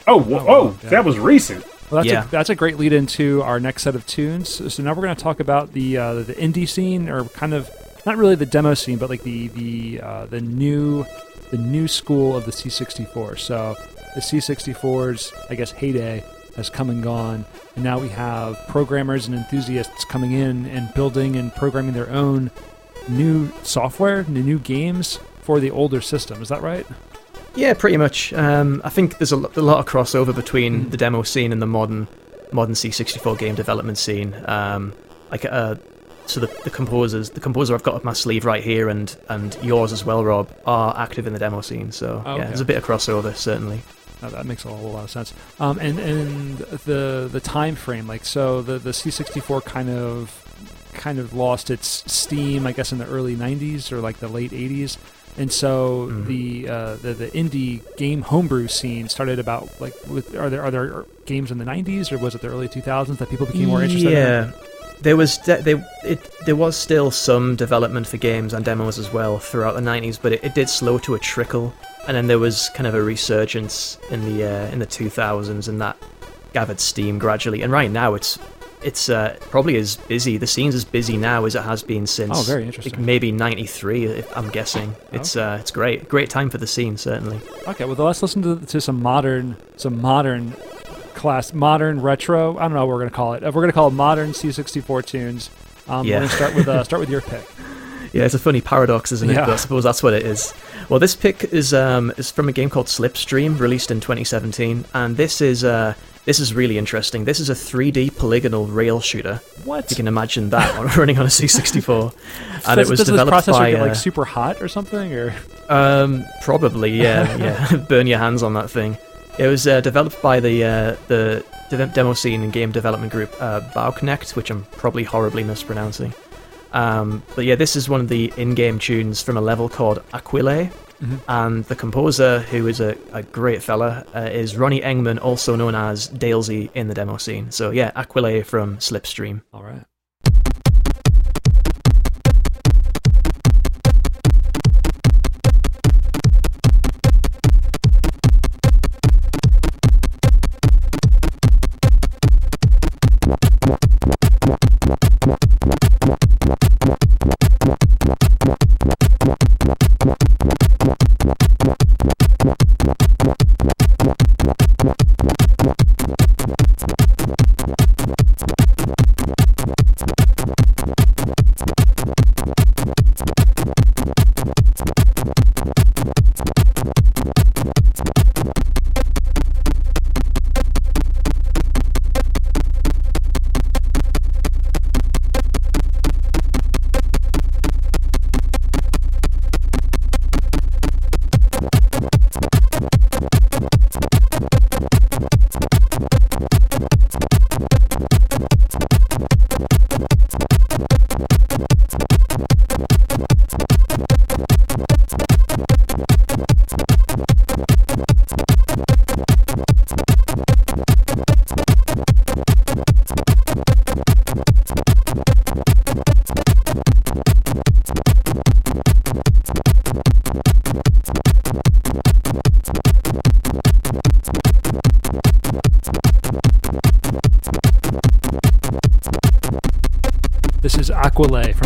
Oh, wh- oh, that was recent. Well, that's, Yeah. a, that's a great lead into our next set of tunes. So now we're going to talk about the uh, the indie scene, or kind of not really the demo scene, but like the the uh, the new the new school of the C64. So the C64's I guess heyday has come and gone, and now we have programmers and enthusiasts coming in and building and programming their own new software, new new games for the older system. Is that right? Yeah, pretty much. Um, I think there's a, lo- a lot of crossover between the demo scene and the modern modern C64 game development scene. Um, like, uh, so the, the composers, the composer I've got up my sleeve right here, and and yours as well, Rob, are active in the demo scene. So Oh, yeah, okay. there's a bit of crossover certainly. No, that makes a whole lot of sense. Um, and and the the time frame, like so, the the C64 kind of kind of lost its steam, I guess, in the early '90s or like the late '80s, and so Mhm. the, uh, the the indie game homebrew scene started about like with are there are there games in the '90s or was it the early 2000s that people became more interested? in? Yeah, there was de- they, it, there was still some development for games and demos as well throughout the '90s, but it, it did slow to a trickle, and then there was kind of a resurgence in the uh, in the 2000s, and that gathered steam gradually. And right now, it's it's uh, probably as busy. The scene's as busy now as it has been since. Oh, very like, interesting. maybe '93, if I'm guessing. It's uh, it's great, great time for the scene certainly. Okay, well, let's listen to, to some modern, some modern class, modern retro. I don't know what we're gonna call it. We're gonna call it modern C64 tunes, um, Yeah. we're gonna start with uh, start with your pick. Yeah, it's a funny paradox, isn't it? Yeah. But I suppose that's what it is. Well, this pick is um, is from a game called Slipstream, released in 2017, and this is uh, this is really interesting. This is a 3D polygonal rail shooter. What? You can imagine that on- running on a C64, and does, it was does this developed processor by get like uh, super hot or something? Or um, probably yeah, yeah. Burn your hands on that thing. It was uh, developed by the uh, the de- demo scene and game development group uh, Bauknecht, which I'm probably horribly mispronouncing. Um, but yeah, this is one of the in-game tunes from a level called Aquile, Mhm. and the composer, who is a, a great fella, uh, is Ronny Engmann, also known as Dalezy in the demo scene. So yeah, Aquile from Slipstream. all right.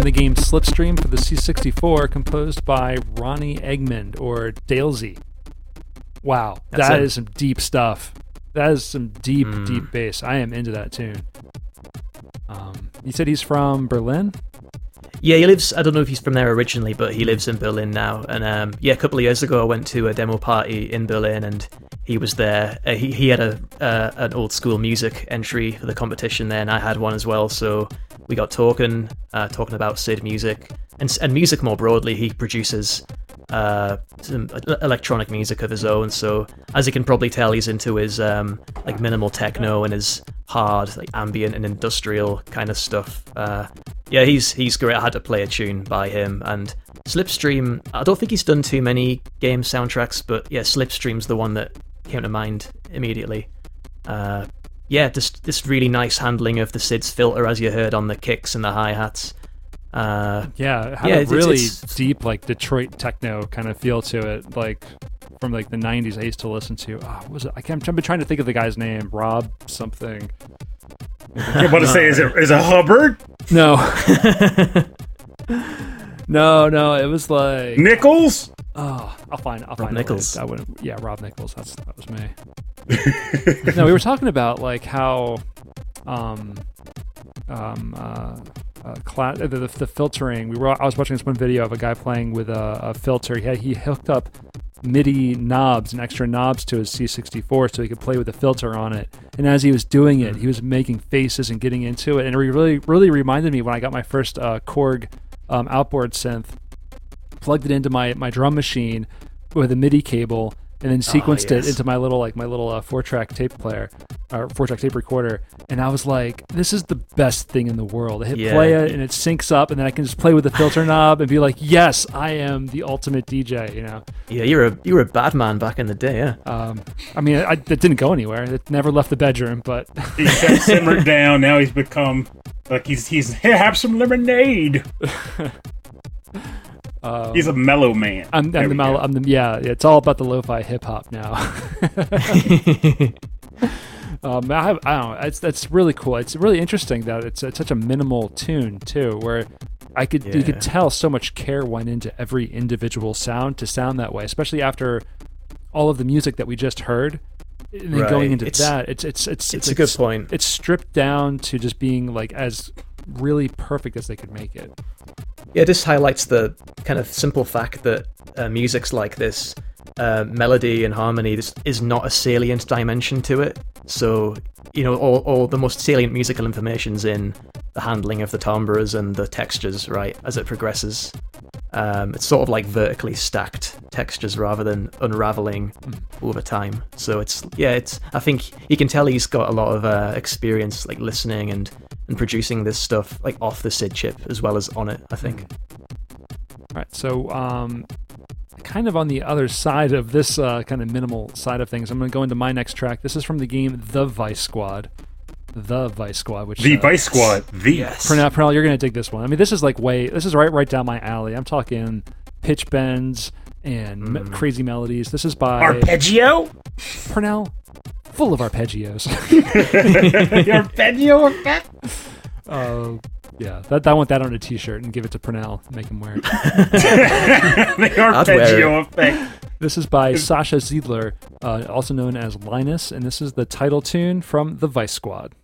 The game Slipstream for the C64, composed by Ronny Engmann or Dalezy. Wow, That's that it. is some deep stuff. That is some deep, Mm. deep bass. I am into that tune. Um, you said he's from Berlin. Yeah, he lives. I don't know if he's from there originally, but he lives in Berlin now. And um, yeah, a couple of years ago, I went to a demo party in Berlin, and he was there. Uh, he he had a uh, an old school music entry for the competition there, and I had one as well. So we got talking, uh, talking about SID music and and music more broadly. He produces uh, some electronic music of his own. So as you can probably tell, he's into his um, like minimal techno and his hard, like ambient and industrial kind of stuff. Uh, yeah, he's he's great. I had to play a tune by him and Slipstream. I don't think he's done too many game soundtracks, but yeah, Slipstream's the one that came to mind immediately. Uh, yeah, just this really nice handling of the SID's filter, as you heard on the kicks and the hi hats. Uh, Yeah, it had Yeah, a it's- really it's- deep like Detroit techno kind of feel to it, like from like the '90s. I used to listen to. Oh, what was it? I can't. I've been trying to think of the guy's name. Rob something. I'm about to say, is it is it Hubbard? No. no, no. It was like. Nichols? Oh, I'll find. I'll find Nichols. I wouldn't. Yeah, Rob Nichols. That's that was me. no, we were talking about like how, um, um, uh, uh, cla- the, the, the filtering. We were. I was watching this one video of a guy playing with a, a filter. He had, he hooked up MIDI knobs and extra knobs to his C64 so he could play with the filter on it. And as he was doing it, he was making faces and getting into it. And it really, really reminded me when I got my first uh, Korg um, outboard synth plugged it into my my drum machine with a MIDI cable, and then sequenced it yes. into my little like my little uh, four track tape player or four track tape recorder. And I was like, this is the best thing in the world. I hit Yeah. play it, and it syncs up, and then I can just play with the filter knob and be like, yes, I am the ultimate DJ. You know. yeah, you're a you were a bad man back in the day, yeah. Um, I mean, I, it didn't go anywhere. It never left the bedroom, but He kept simmered down. Now he's become like he's he's here. Have some lemonade. he's a mellow man. I'm, I'm the, we mal- go. I'm the yeah. It's all about the lo-fi hip hop now. um, I, have, I don't know. It's that's really cool. It's really interesting that it's, it's such a minimal tune too, where I could you could tell so much care went into every individual sound to sound that way, especially after all of the music that we just heard. And then going into It's- that, it's it's it's it's a good point. It's stripped down to just being like as really perfect as they could make it. Yeah, this highlights the kind of simple fact that uh, music's like this. Uh, melody and harmony this is not a salient dimension to it. So, you know, all, all the most salient musical information's in the handling of the timbres and the textures, right, as it progresses. Um, it's sort of like vertically stacked textures rather than unraveling over time. So it's yeah, it's. I think you can tell he's got a lot of uh, experience, like listening and and producing this stuff like off the SID chip as well as on it. I think. All right, so um, kind of on the other side of this uh, kind of minimal side of things, I'm going to go into my next track. This is from the game The Vice Squad. The Vice Squad, which The uh, Vice Squad. The Pernell, Pernell, you're going to dig this one. I mean, this is like way, this is right, right down my alley. I'm talking pitch bends and me- Mm. crazy melodies. This is by arpeggio. Pernell, full of arpeggios. the arpeggio effect. uh, yeah, that I want that on a T-shirt and give it to Pernell, make him wear it. the wear arpeggio effect. This is by Sascha Zeidler, uh, also known as Linus, and this is the title tune from The Vice Squad.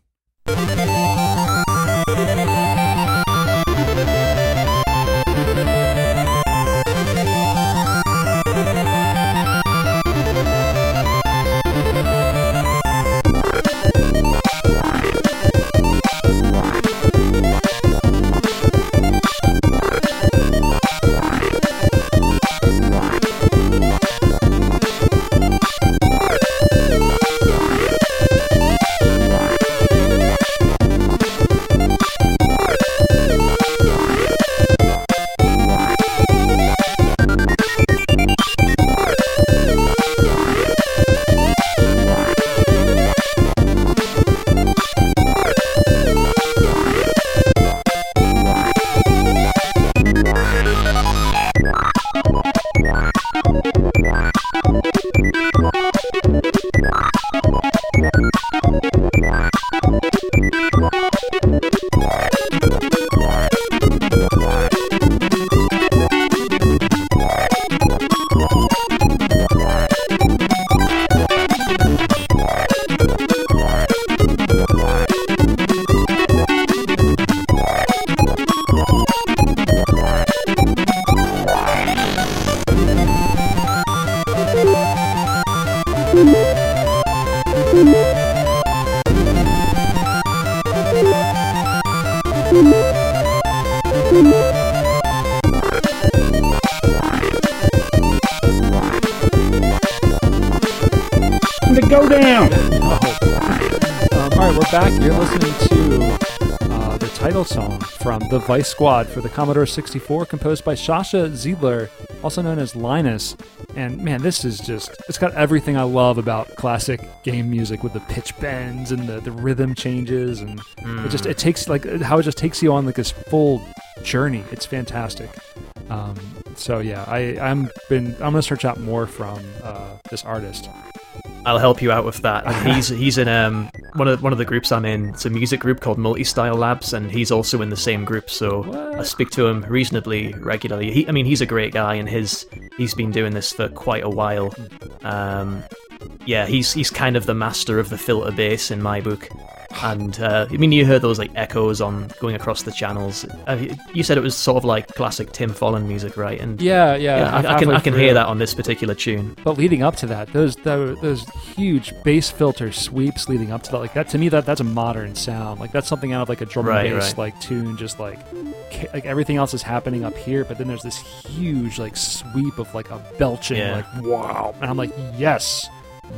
Squad for the Commodore 64, composed by Sascha Zeidler, also known as Linus. And man, this is just, it's got everything I love about classic game music with the pitch bends and the, the rhythm changes. And it just, it takes like how it just takes you on like this full journey. It's fantastic. Um, so yeah, I, I'm been, I'm to search out more from uh, this artist. I'll help you out with that. He's he's in um one of one of the groups I'm in. It's a music group called Multi Style Labs, and he's also in the same group. So I speak to him reasonably regularly. He, I mean, he's a great guy, and his he's been doing this for quite a while. Um, yeah, he's he's kind of the master of the filter bass in my book. And uh, I mean, you heard those like echoes on going across the channels. Uh, you said it was sort of like classic Tim Follin music, right? And Yeah, yeah. yeah, I, I can I can through. hear that on this particular tune. But leading up to that, those, those huge bass filter sweeps leading up to that, like that to me, that that's a modern sound. Like that's something out of like a drum Right, and bass right. like tune. Just like ca- like everything else is happening up here, but then there's this huge like sweep of like a belching Yeah. like wow, and I'm like yes,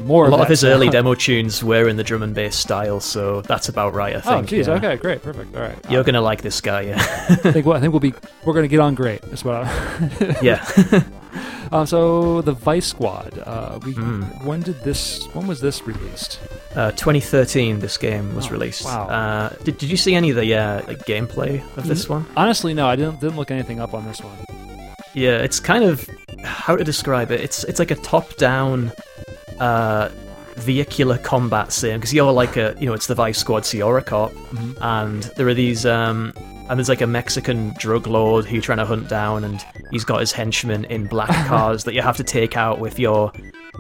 more. A lot that of his early demo tunes were in the drum and bass style, so that's about right. I think. Oh, think. geez. yeah. Okay, great, perfect. All right. You're Um, gonna like this guy, yeah. I think well, I think we'll be we're gonna get on great. That's what. I, yeah. um, so the Vice Squad. Uh, we Mm. when did this? When was this released? Uh, 2013, this game was Oh, released. wow. Uh, did, did you see any of the uh, like gameplay of this one? Honestly, no. I didn't didn't look anything up on this one. Yeah, it's kind of how to describe it. It's it's like a top-down uh, vehicular combat sim because you're like a you know it's the Vice Squad, so you're a cop, Mm-hmm. and there are these um, and there's like a Mexican drug lord who you're trying to hunt down, and he's got his henchmen in black cars that you have to take out with your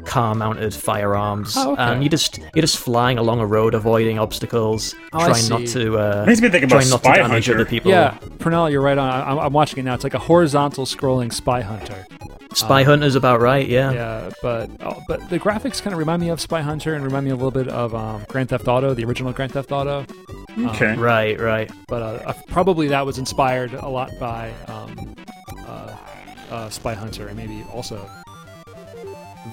car-mounted firearms, Oh, okay. and you just you're just flying along a road, avoiding obstacles, Oh, trying not to uh, Makes me think about trying not to damage Hunter. other people. Yeah, Pernell, you're right on. I'm, I'm watching it now. It's like a horizontal scrolling Spy Hunter. Spy Hunter's about right. Yeah. Yeah, but oh, but the graphics kind of remind me of Spy Hunter and remind me a little bit of um, Grand Theft Auto, the original Grand Theft Auto. Okay. Right. Right. But uh, uh, probably that was inspired a lot by um, uh, uh, Spy Hunter and maybe also.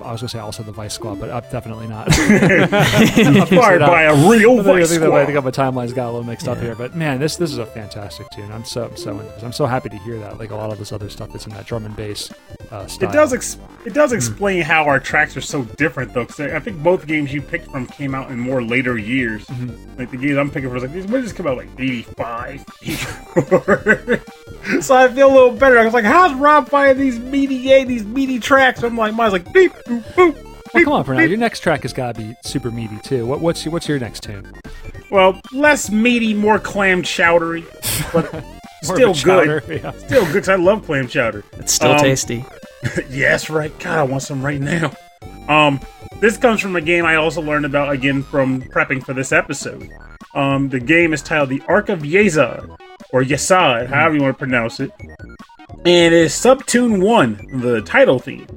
I was gonna say also the Vice Squad, but uh, definitely not. Fired by a real I think, I voice think, that, I think my timelines got a little mixed up here, but man, this this is a fantastic tune. I'm so I'm so. I'm so happy to hear that. Like a lot of this other stuff that's in that drum and bass uh, style. It does. Ex- it does explain how our tracks are so different, though, because I think both games you picked from came out in more later years. Like the games I'm picking for, like these what just come out like 85, 84. so I feel a little better. I was like, how's Rob finding these meaty, these meaty tracks? I'm like, mine's like beep, boop, boop. Well, come on, beep, Pernell. Your next track has got to be super meaty too. What, what's your, what's your next tune? Well, less meaty, more clam chowdery, but still of a chowder, good. Yeah. Still good. 'cause I love clam chowder. It's still Um, tasty. yes, right. God, I want some right now. Um, this comes from a game I also learned about again from prepping for this episode. Um, the game is titled The Ark of Yesod, or Yesad, however you want to pronounce it. And it is Subtune 1, the title theme.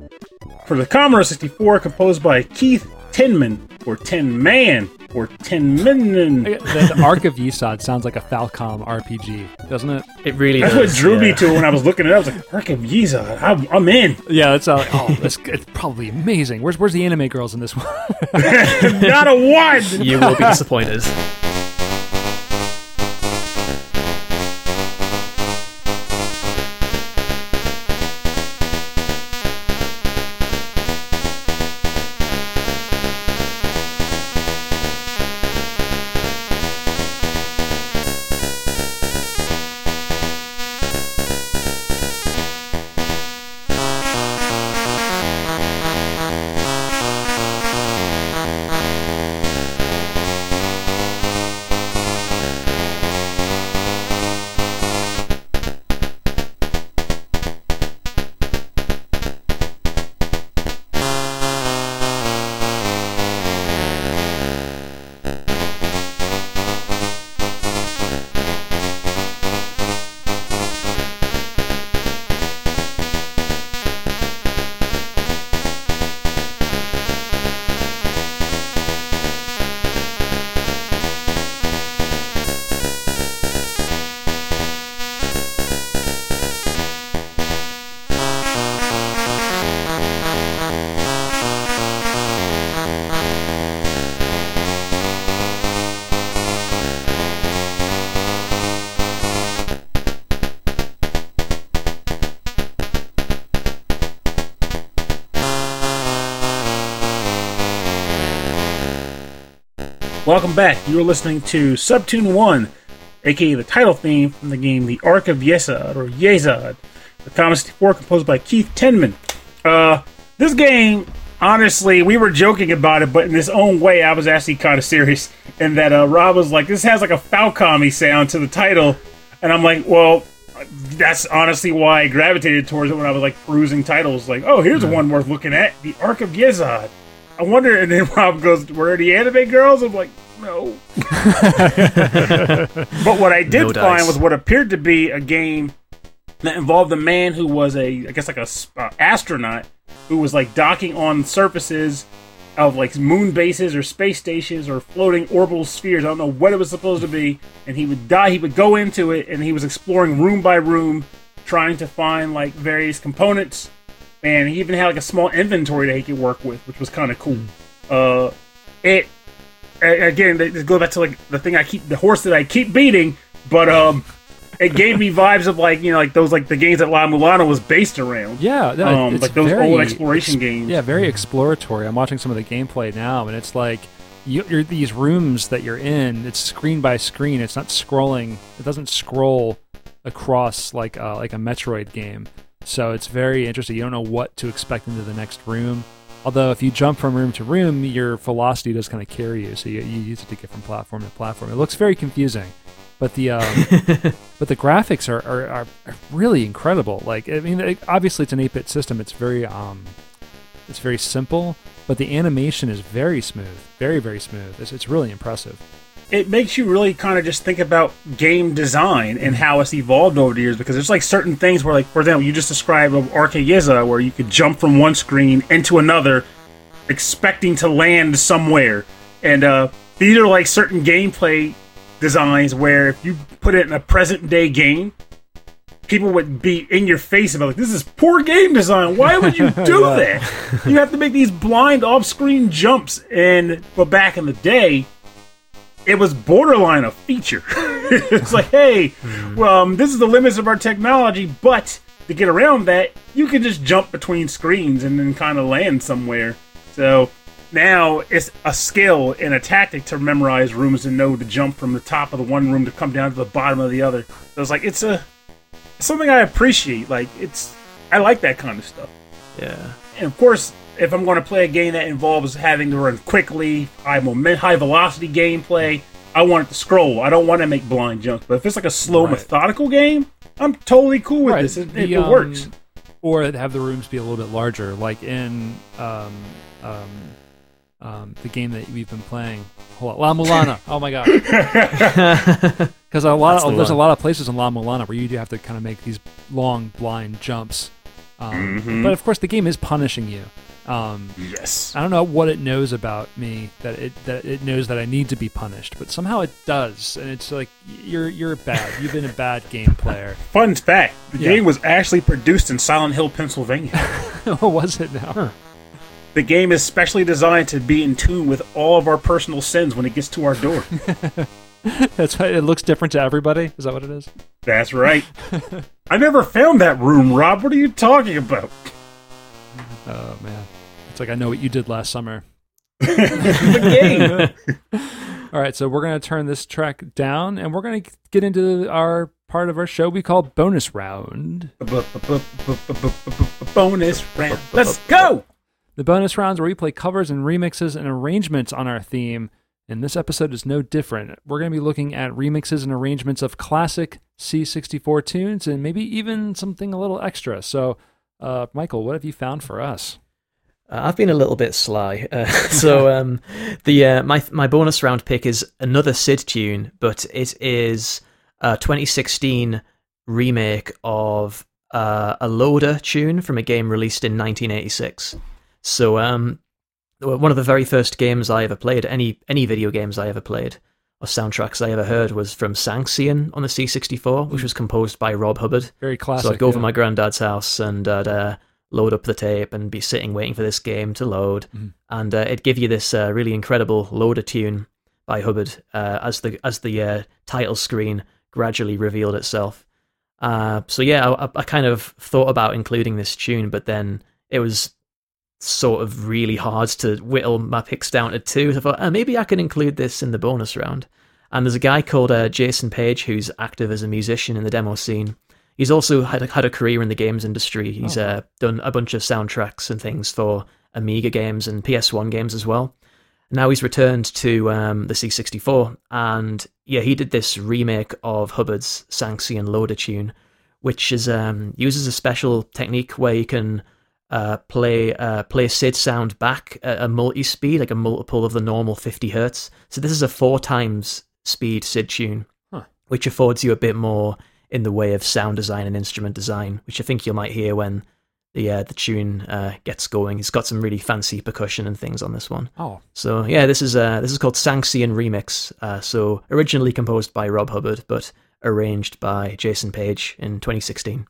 For the Commodore 64, composed by Keith Tinman, or Tin Man, or Tinman. The, the Ark of Yesod sounds like a Falcom RPG, doesn't it? It really That's what does. drew me to it when I was looking at it. I was like, Ark of Yezad, I'm, I'm in. Yeah, that's uh, oh, that's it's probably amazing. Where's where's the anime girls in this one? Not a one! You will be disappointed. Welcome back. You are listening to Subtune 1, aka the title theme from the game The Ark of Yesod, or Yezod. The Commodore 64 composed by Keith Tenman. Uh, this game, honestly, we were joking about it, but in his own way, I was actually kind of serious. In that uh, Rob was like, this has like a Falcom sound to the title. And I'm like, well, that's honestly why I gravitated towards it when I was like perusing titles. Like, oh, here's one worth looking at The Ark of Yezod. I wonder, and then Rob goes, "Were the anime girls?" I'm like, no. but what I did No find was what appeared to be a game that involved a man who was a, I guess, like a uh, astronaut who was like docking on surfaces of like moon bases or space stations or floating orbital spheres. I don't know what it was supposed to be, and he would die. He would go into it, and he was exploring room by room, trying to find like various components and he even had like a small inventory that he could work with, which was kind of cool. Uh, it again, they go back to like the thing I keep the horse that I keep beating, but um, it gave me vibes of like you know like those like the games that La Mulana was based around. Yeah, no, um, like those very old exploration games. Yeah, very exploratory. I'm watching some of the gameplay now, and it's like you, you're these rooms that you're in. It's screen by screen. It's not scrolling. It doesn't scroll across like uh, like a Metroid game. So it's very interesting. You don't know what to expect into the next room. Although if you jump from room to room, your velocity does kind of carry you, so you, you use it to get from platform to platform. It looks very confusing, but the um, but the graphics are, are, are really incredible. Like I mean, it- obviously it's an 8-bit system. It's very um, it's very simple, but the animation is very smooth, very very smooth. It's, it's really impressive. It makes you really kind of just think about game design and how it's evolved over the years because there's like certain things where like for example you just described of Arcade where you could jump from one screen into another expecting to land somewhere. And uh these are like certain gameplay designs where if you put it in a present day game people would be in your face about like this is poor game design. Why would you do that? You have to make these blind off-screen jumps and but back in the day it was borderline a feature. it's like, hey, well, um, this is the limits of our technology, but to get around that, you can just jump between screens and then kind of land somewhere. So now it's a skill and a tactic to memorize rooms and know to jump from the top of the one room to come down to the bottom of the other. So it's like it's a something I appreciate. Like it's I like that kind of stuff. Yeah. And of course, if I'm going to play a game that involves having to run quickly, high moment, high velocity gameplay, I want it to scroll. I don't want to make blind jumps. But if it's like a slow, Right. methodical game, I'm totally cool with this. It, it, The, it um, works. Or have the rooms be a little bit larger, like in um, um, um, the game that we've been playing. Hold on, La Mulana. oh my god! Because a lot, That's the of, there's a lot of places in La Mulana where you do have to kind of make these long blind jumps. Um, Mhm. But of course, the game is punishing you. Um, Yes. I don't know what it knows about me that it that it knows that I need to be punished, but somehow it does, and it's like you're you're bad. You've been a bad game player. Fun fact: the Yeah. game was actually produced in Silent Hill, Pennsylvania. what was it now? the game is specially designed to be in tune with all of our personal sins when it gets to our door. That's why it looks different to everybody. Is that what it is? That's right. I never found that room, Rob. What are you talking about? Oh man, it's like I know what you did last summer. the game. All right, so we're gonna turn this track down, and we're gonna get into our part of our show we call bonus round. Bonus round. Let's go. The bonus rounds where we play covers and remixes and arrangements on our theme. And this episode is no different. We're going to be looking at remixes and arrangements of classic C64 tunes and maybe even something a little extra. So, uh, Michael, what have you found for us? Uh, I've been a little bit sly, uh, so um, the uh, my my bonus round pick is another SID tune, but it is a 2016 remake of uh, a loader tune from a game released in 1986. So um, one of the very first games I ever played, any any video games I ever played or soundtracks I ever heard was from Sanxion on the C64, which was composed by Rob Hubbard. Very classic. So I'd go over yeah. my granddad's house and I'd uh, load up the tape and be sitting waiting for this game to load, Mhm. and uh, it'd give you this uh, really incredible loader tune by Hubbard uh, as the as the uh, title screen gradually revealed itself. Uh, so yeah, I, I kind of thought about including this tune, but then it was sort of really hard to whittle my picks down to two. So I thought, uh, maybe I can include this in the bonus round. And there's a guy called uh, Jason Page who's active as a musician in the demo scene. He's also had a, had a career in the games industry. He's uh, done a bunch of soundtracks and things for Amiga games and PS1 games as well. Now he's returned to um, the C64, and yeah, he did this remake of Hubbard's Sanxion Loader tune, which is um, uses a special technique where you can uh, play uh, play SID sound back at a multi-speed, like a multiple of the normal 50 hertz. So this is a four times speed SID tune, Huh. which affords you a bit more in the way of sound design and instrument design, which I think you might hear when the uh, the tune uh, gets going. It's got some really fancy percussion and things on this one. Oh, So yeah, this is uh, this is called Sanxion Remix. Uh, so originally composed by Rob Hubbard, but arranged by Jason Page in 2016.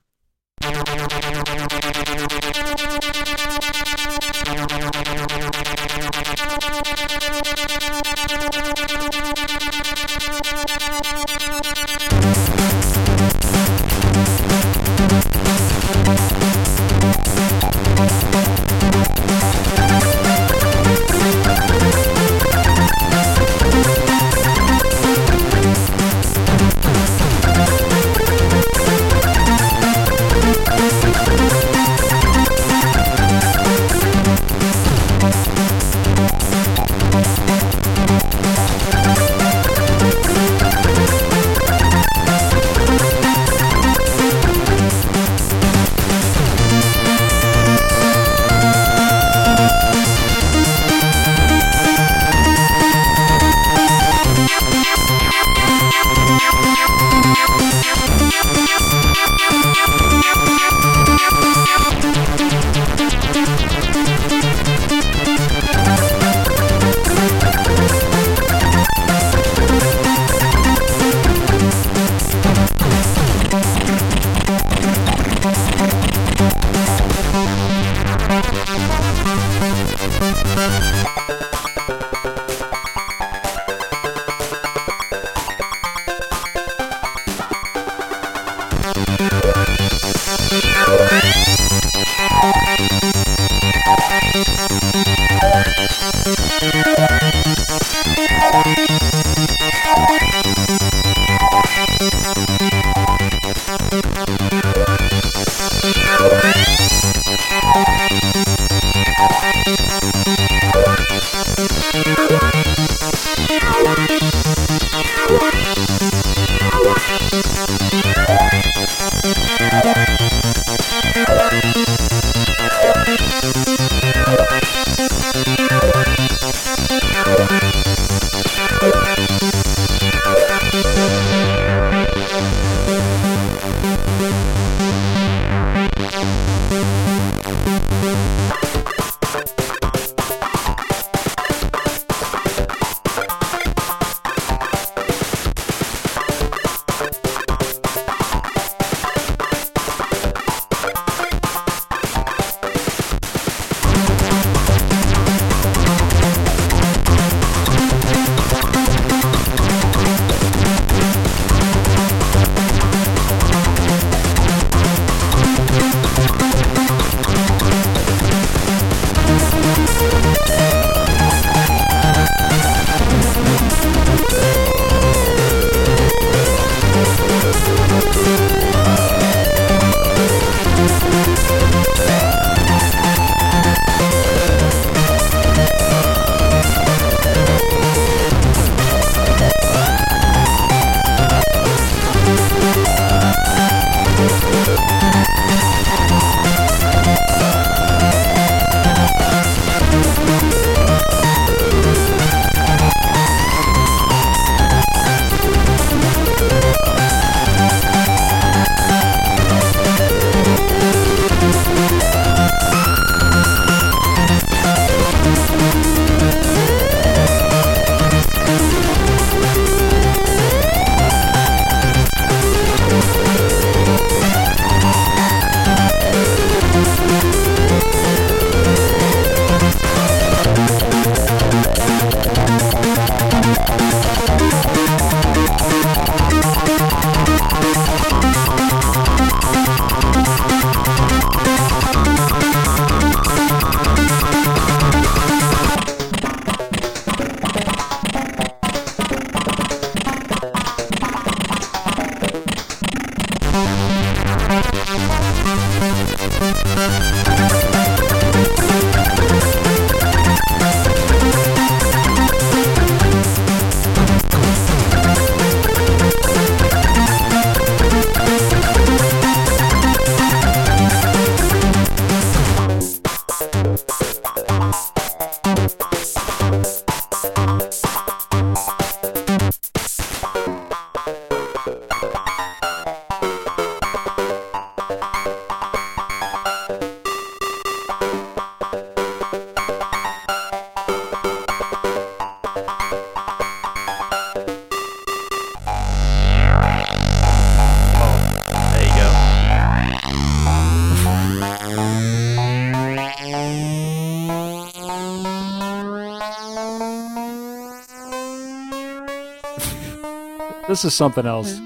This is something else.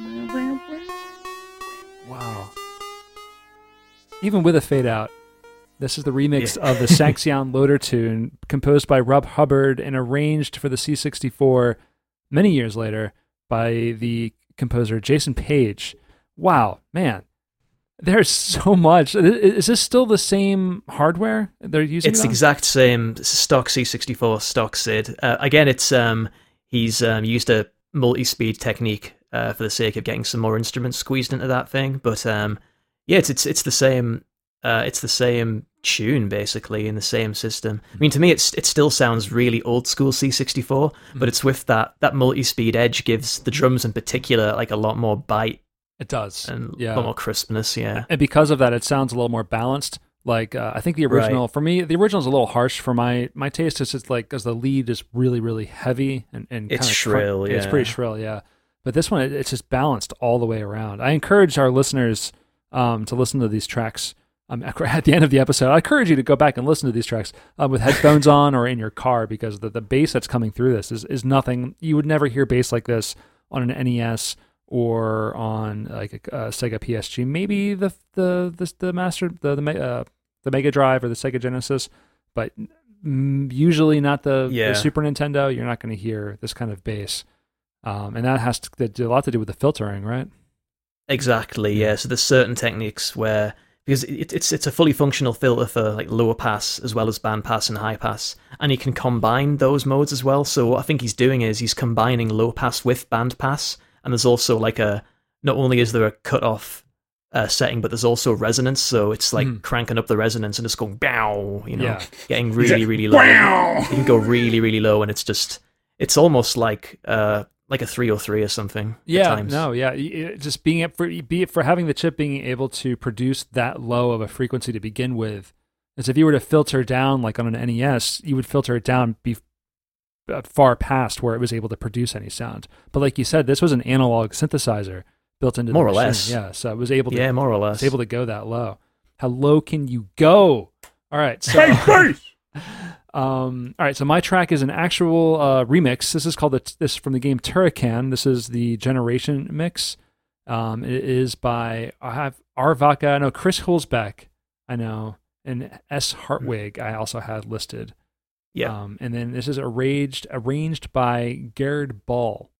Wow. Even with a fade out, this is the remix of the Sanxion Loader tune, composed by Rob Hubbard and arranged for the C64 many years later by the composer Jason Page. Wow, man. There's so much. Is this still the same hardware they're using? It's it the on? exact same stock C64 stock SID. Uh, again, it's um, he's um, used a multi-speed technique uh, for the sake of getting some more instruments squeezed into that thing. But um, yeah, it's it's it's the same. Uh, it's the same tune basically in the same system. I mean, to me, it's it still sounds really old school C64, but it's with that that multi-speed edge gives the drums in particular like a lot more bite It does. and yeah. a lot more crispness. Yeah. and because of that, it sounds a little more balanced. Like uh, I think the original Right. for me, the original is a little harsh for my my taste. It's just like because the lead is really really heavy and and It's shrill, yeah. It's pretty shrill, yeah. But this one, it, it's just balanced all the way around. I encourage our listeners um, to listen to these tracks. Um, at the end of the episode, I encourage you to go back and listen to these tracks uh, with headphones on or in your car because the, the bass that's coming through this is, is nothing. You would never hear bass like this on an NES or on like a, a Sega PSG. Maybe the the the, the master the the, uh, the Mega Drive or the Sega Genesis, but usually not the, Yeah. the Super Nintendo. You're not going to hear this kind of bass, um, and that has to, that do a lot to do with the filtering, right? Exactly. Yeah. So there's certain techniques where because it, it's it's a fully functional filter for like lower pass as well as band pass and high pass, and you can combine those modes as well. So what I think he's doing is he's combining low pass with band pass, and there's also like a not only is there a cutoff uh, setting, but there's also resonance. So it's like Mhm. cranking up the resonance and it's going bow, you know, Yeah. getting really really low. You can go really really low, and it's just it's almost like uh like a 303 or three or something. at Yeah, times. no, yeah. it- Just being it for be it for having the chip being able to produce that low of a frequency to begin with, as if you were to filter down like on an NES, you would filter it down be uh, far past where it was able to produce any sound. But like you said, this was an analog synthesizer built into More the or machine. less. Yeah, so it was able to Yeah, more or it's less. able to go that low. How low can you go? All right, so Hey, bass! um, all right, so my track is an actual uh, remix. This is called the, this from the game Turrican. This is the Generation mix. Um, it is by I have Arvaka, I know Chris Hulsbeck, I know, and S Hartwig. I also had listed. Yeah. Um, and then this is arranged arranged by Garrett Ball.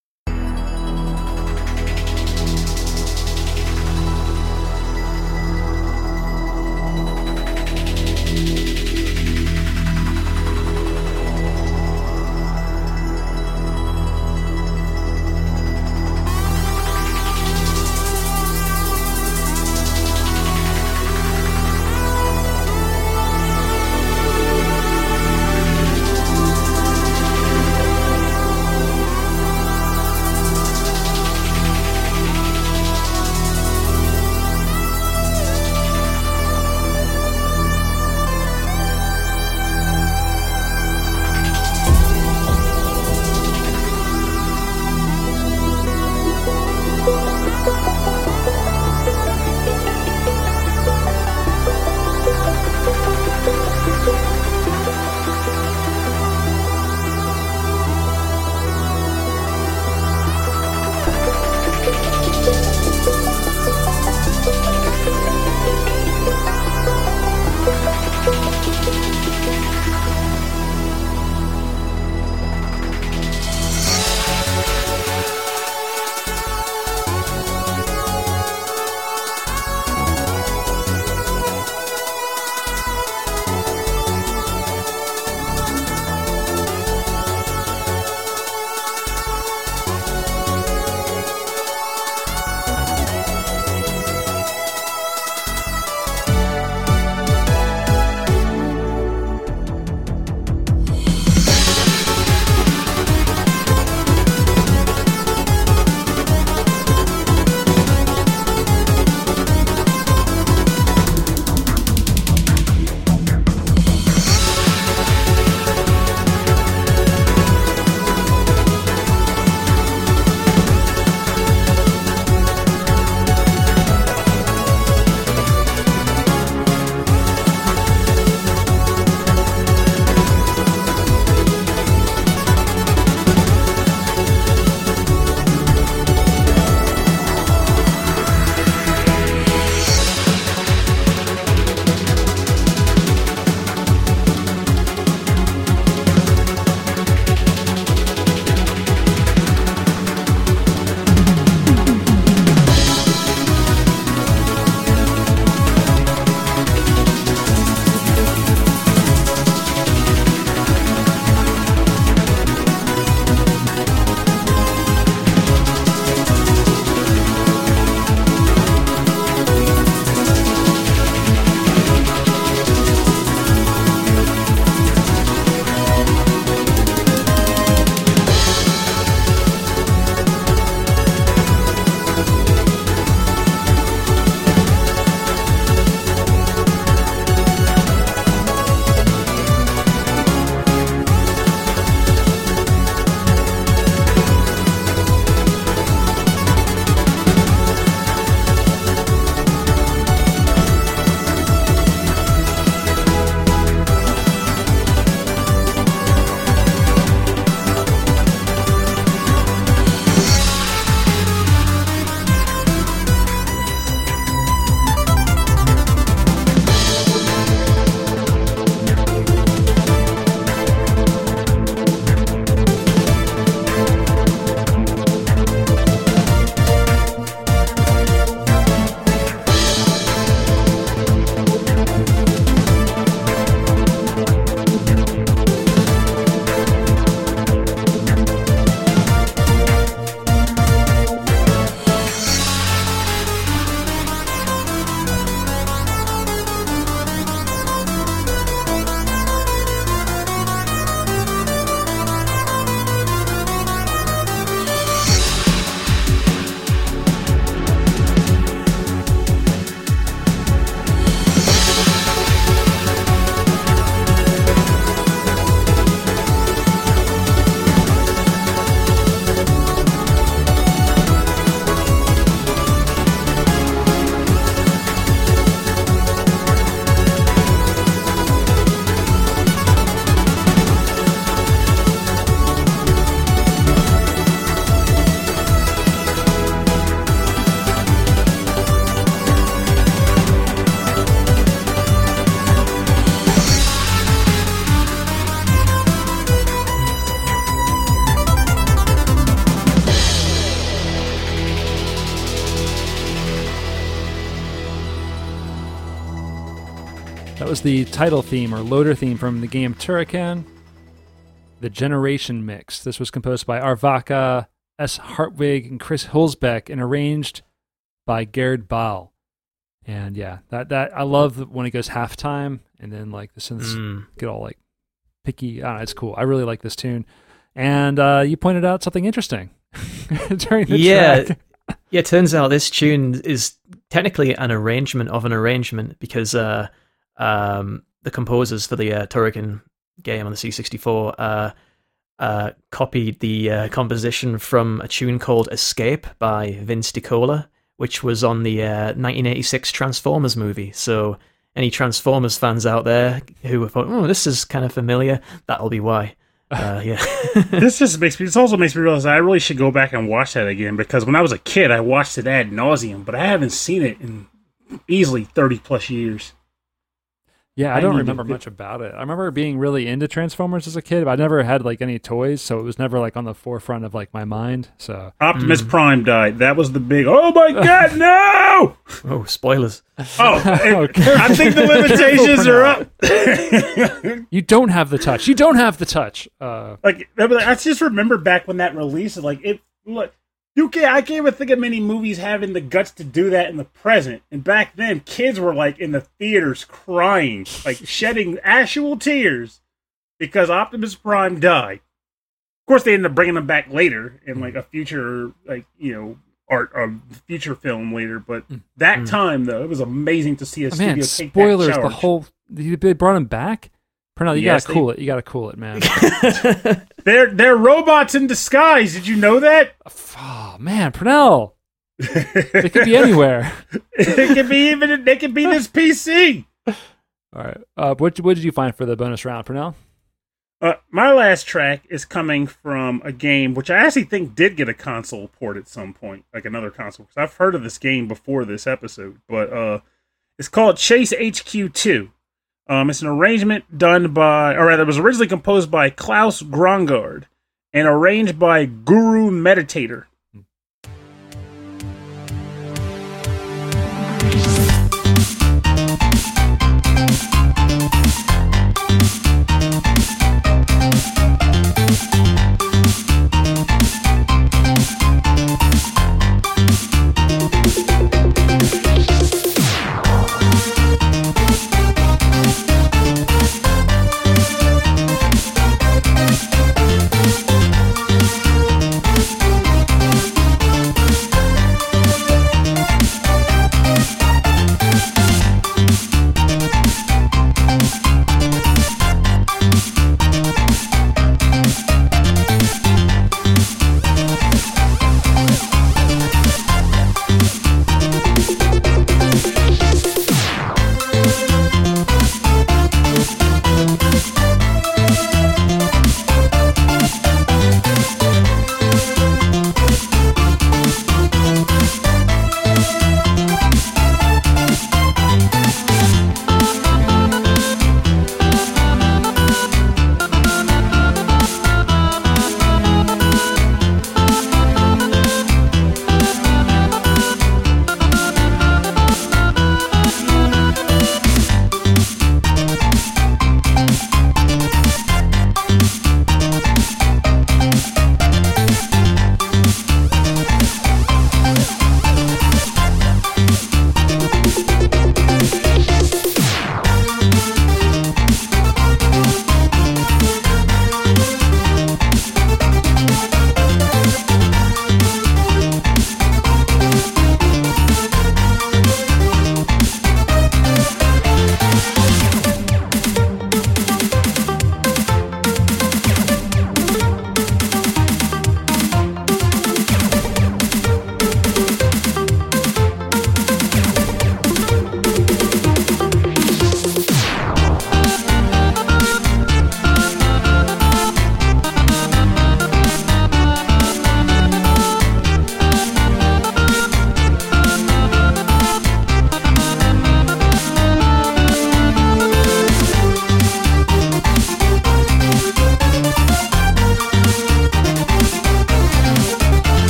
The title theme or loader theme from the game Turrican, the Generation Mix. This was composed by Arvaka S. Hartwig and Chris Hulsbeck and arranged by Gerd Baal. And yeah, that that I love when it goes halftime and then like the synths Mm. get all like picky. I know, it's cool. I really like this tune. And uh, you pointed out something interesting during the Yeah. track. Yeah, it turns out this tune is technically an arrangement of an arrangement because uh, um, the composers for the uh, Turrican game on the C64 uh, uh, copied the uh, composition from a tune called Escape by Vince DiCola, which was on the uh, 1986 Transformers movie. So, any Transformers fans out there who have thought, oh, this is kind of familiar, that'll be why. Uh, yeah. this just makes me. This also makes me realize I really should go back and watch that again because when I was a kid, I watched it ad nauseum, but I haven't seen it in easily thirty plus years. Yeah, I I don't need to remember get- much about it. I remember being really into Transformers as a kid, but I never had like any toys, so it was never like on the forefront of like my mind. So Optimus Prime died. That was the big. Oh my God, no! oh, spoilers. Oh, Okay. I think the limitations are up. you don't have the touch. You don't have the touch. Uh, like I just remember back when that released. Like it, look, you can't. I can't even think of many movies having the guts to do that in the present. And back then, kids were like in the theaters crying, like shedding actual tears because Optimus Prime died. Of course, they ended up bringing him back later in like a future, like you know, art um, future film later. But that time though, it was amazing to see a oh, man, studio take that spoilers. The whole they brought him back. Pernell, you Yes, gotta they- cool it. You gotta cool it, man. They're they're robots in disguise. Did you know that? oh man, Pernell. It could be anywhere. it could be even. They could be this PC. All right. Uh, what what did you find for the bonus round, Pernell? Uh, my last track is coming from a game which I actually think did get a console port at some point, like another console. Because I've heard of this game before this episode, but uh, it's called Chase HQ Two. Um, it's an arrangement done by, or rather, it was originally composed by Klaus Grongard and arranged by Guru Meditator.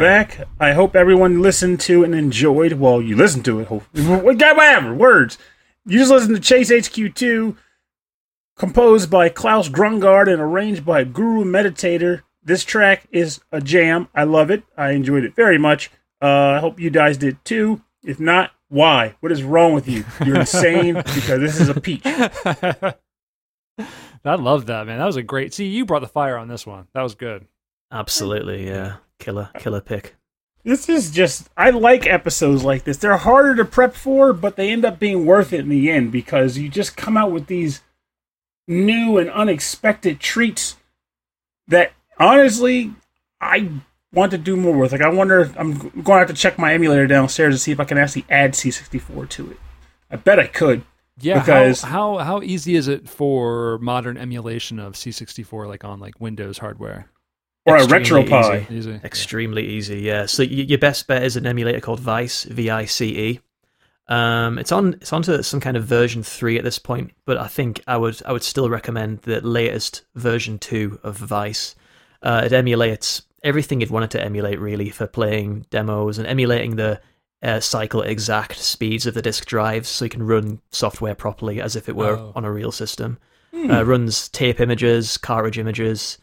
Back. I hope everyone listened to and enjoyed. Well, you listened to it. Hopefully, whatever words. You just listened to Chase HQ2, composed by Klaus Grungard and arranged by Guru Meditator. This track is a jam. I love it. I enjoyed it very much. Uh, I hope you guys did too. If not, why? What is wrong with you? You're insane because this is a peach. I love that, man. That was a great. See, you brought the fire on this one. That was good. Absolutely, yeah. Killer, killer pick. This is just I like episodes like this. They're harder to prep for, but they end up being worth it in the end because you just come out with these new and unexpected treats that honestly I want to do more with. Like I wonder I'm going to have to check my emulator downstairs to see if I can actually add C64 to it. I bet I could. Yeah, Because- how, how how easy is it for modern emulation of C64, like on like Windows hardware? Or a Extremely RetroPie. easy. Easy. Extremely easy, yeah. So y- your best bet is an emulator called Vice, V-I-C-E. Um, it's on it's onto some kind of version three at this point, but I think I would I would still recommend the latest version two of Vice. Uh, it emulates everything you'd want it to emulate really for playing demos and emulating the uh, cycle exact speeds of the disk drives, so you can run software properly as if it were Oh. on a real system. Uh, runs tape images, cartridge images,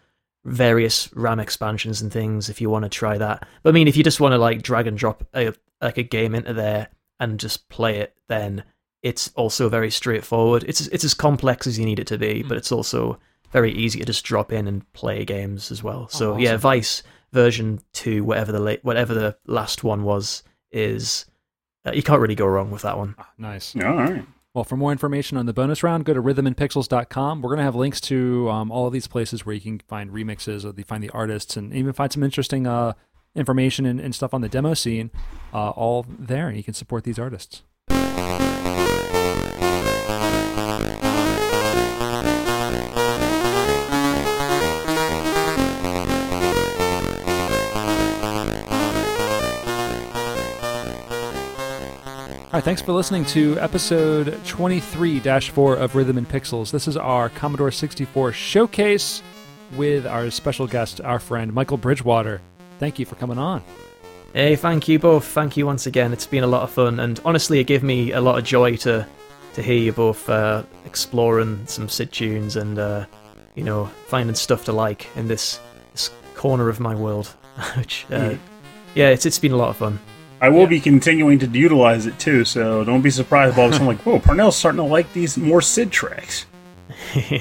various RAM expansions and things if you want to try that. But I mean, if you just want to like drag and drop a, like a game into there and just play it, then it's also very straightforward. It's it's as complex as you need it to be, but it's also very easy to just drop in and play games as well. So Oh, yeah. Vice version two, whatever the late, whatever the last one was, is uh, you can't really go wrong with that one. Ah, nice. All right. Well, for more information on the bonus round, go to rhythmandpixels.com. We're going to have links to um, all of these places where you can find remixes, or find the artists, and even find some interesting uh, information and, and stuff on the demo scene, uh, all there, and you can support these artists. Right, thanks for listening to episode 23 4 of Rhythm and Pixels. This is our Commodore 64 showcase with our special guest, our friend Michael Bridgewater. Thank you for coming on. Hey, thank you both. Thank you once again. It's been a lot of fun, and honestly, it gave me a lot of joy to to hear you both uh, exploring some SID tunes and uh, you know finding stuff to like in this this corner of my world. Which, uh, Yeah. yeah, it's it's been a lot of fun. I will be continuing to utilize it too, so don't be surprised if all of a sudden like, whoa, Pernell's starting to like these more SID tracks.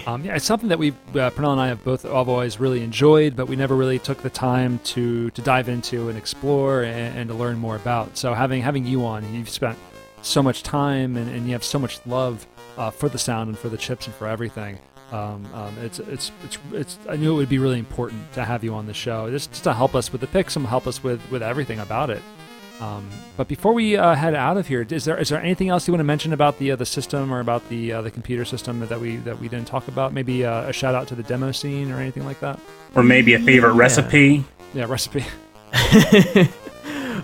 Um, yeah, it's something that we, uh, Pernell and I, have both have always really enjoyed, but we never really took the time to to dive into and explore and, and to learn more about. So having having you on, you've spent so much time and, and you have so much love uh, for the sound and for the chips and for everything. Um, um, it's, it's it's it's I knew it would be really important to have you on the show, just, just to help us with the picks and help us with with everything about it. Um, but before we uh, head out of here, is there is there anything else you want to mention about the uh, the system or about the uh, the computer system that we that we didn't talk about? Maybe uh, a shout out to the demo scene or anything like that. Or maybe a favorite Yeah. recipe. Yeah, recipe.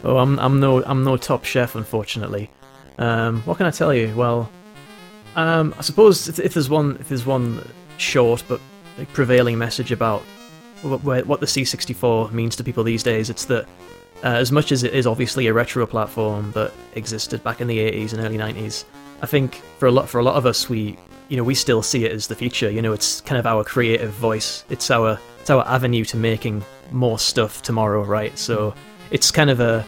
oh, I'm I'm no I'm no top chef, unfortunately. Um, what can I tell you? Well, um, I suppose if, if there's one if there's one short but like, prevailing message about what, what the C64 means to people these days, it's that uh, as much as it is obviously a retro platform that existed back in the 80s and early 90s, I think for a lot for a lot of us we you know we still see it as the future. You know, it's kind of our creative voice. It's our it's our avenue to making more stuff tomorrow, right? So it's kind of a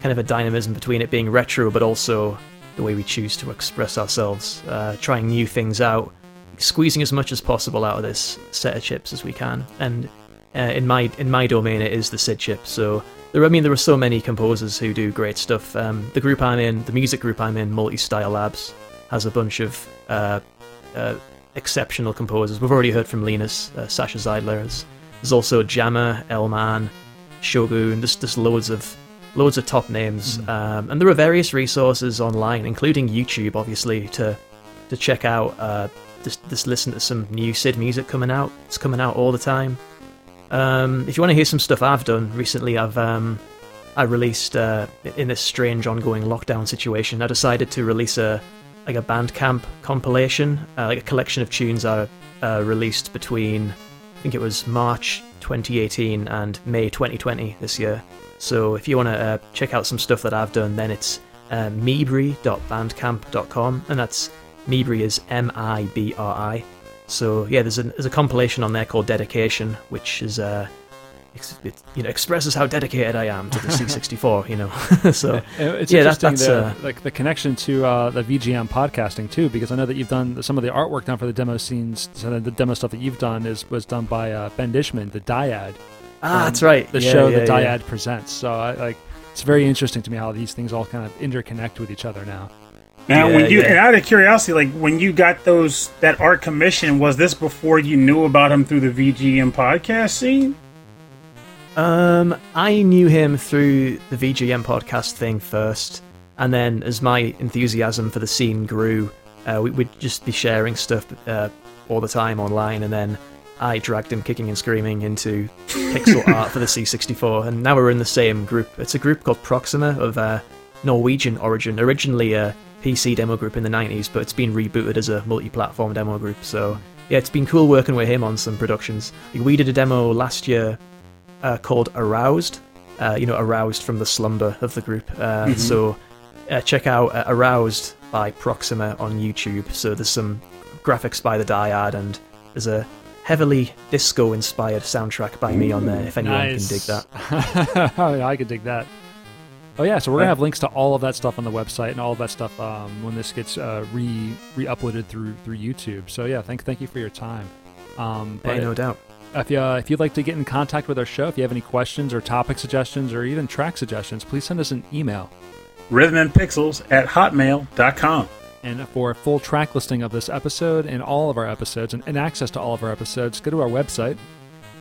kind of a dynamism between it being retro, but also the way we choose to express ourselves, uh, trying new things out, squeezing as much as possible out of this set of chips as we can. And uh, in my in my domain, it is the SID chip. So there, I mean, there are so many composers who do great stuff. Um, the group I'm in, the music group I'm in, Multi Style Labs, has a bunch of uh, uh, exceptional composers. We've already heard from Linus, uh, Sascha Zeidler. There's, there's also Jammer, Elman, Shogun. There's just loads of loads of top names, um, and there are various resources online, including YouTube, obviously, to to check out. Uh, just just listen to some new SID music coming out. It's coming out all the time. Um, if you want to hear some stuff I've done recently, I've um, I released uh, in this strange ongoing lockdown situation. I decided to release a like a Bandcamp compilation, uh, like a collection of tunes I uh, released between I think it was March 2018 and May 2020 this year. So if you want to uh, check out some stuff that I've done, then it's uh, mibri.bandcamp.com, and that's Mibri is M I B R I. So yeah, there's a there's a compilation on there called Dedication, which is uh, ex- it, you know expresses how dedicated I am to the C64. You know, so It's Yeah, that- interesting that's, the, uh, like the connection to uh, the VGM podcasting too, because I know that you've done some of the artwork done for the demo scenes. So the demo stuff that you've done is was done by uh, Ben Dishman, the Dyad. ah, um, that's right. The Yeah, show yeah, the Dyad yeah. presents. So I like it's very interesting to me how these things all kind of interconnect with each other now. Now, Yeah, when you yeah. and out of curiosity, like when you got those that art commission, was this before you knew about him through the VGM podcast scene? Um, I knew him through the VGM podcast thing first, and then as my enthusiasm for the scene grew, uh, we, would just be sharing stuff uh, all the time online, and then I dragged him kicking and screaming into pixel art for the C64, and now we're in the same group. It's a group called Proxima of uh, Norwegian origin, originally a PC demo group in the 90s, but it's been rebooted as a multi-platform demo group. So yeah, it's been cool working with him on some productions. We did a demo last year uh, called Aroused. Uh, you know, aroused from the slumber of the group. Uh, So uh, check out uh, Aroused by Proxima on YouTube. So there's some graphics by the Dyad, and there's a heavily disco-inspired soundtrack by me on there. If anyone can dig that. I could dig that. Oh yeah, so we're gonna have links to all of that stuff on the website and all of that stuff um, when this gets uh, re re uploaded through through YouTube. So yeah, thank thank you for your time. Um, but Hey, no doubt. if you uh, if you'd like to get in contact with our show, if you have any questions or topic suggestions or even track suggestions, please send us an email. Rhythmandpixels at hotmail.com. And for a full track listing of this episode and all of our episodes and, and access to all of our episodes, go to our website.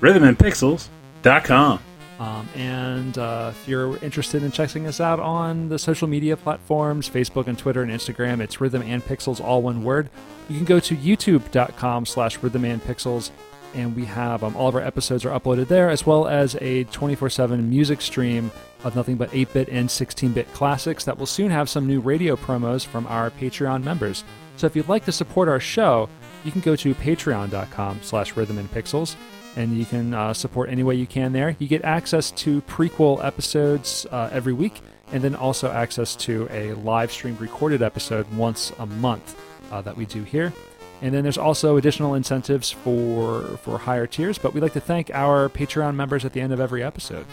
Rhythmandpixels.com. Um, and uh, if you're interested in checking us out on the social media platforms, Facebook and Twitter and Instagram, it's Rhythm and Pixels, all one word. You can go to youtube.com slash rhythm and pixels, and we have um, all of our episodes are uploaded there, as well as a 24-7 music stream of nothing but 8-bit and 16-bit classics that will soon have some new radio promos from our Patreon members. So if you'd like to support our show, you can go to patreon.com slash rhythm and pixels and you can uh, support any way you can there. You get access to prequel episodes uh, every week, and then also access to a live streamed recorded episode once a month uh, that we do here. And then there's also additional incentives for for higher tiers. But we'd like to thank our Patreon members at the end of every episode.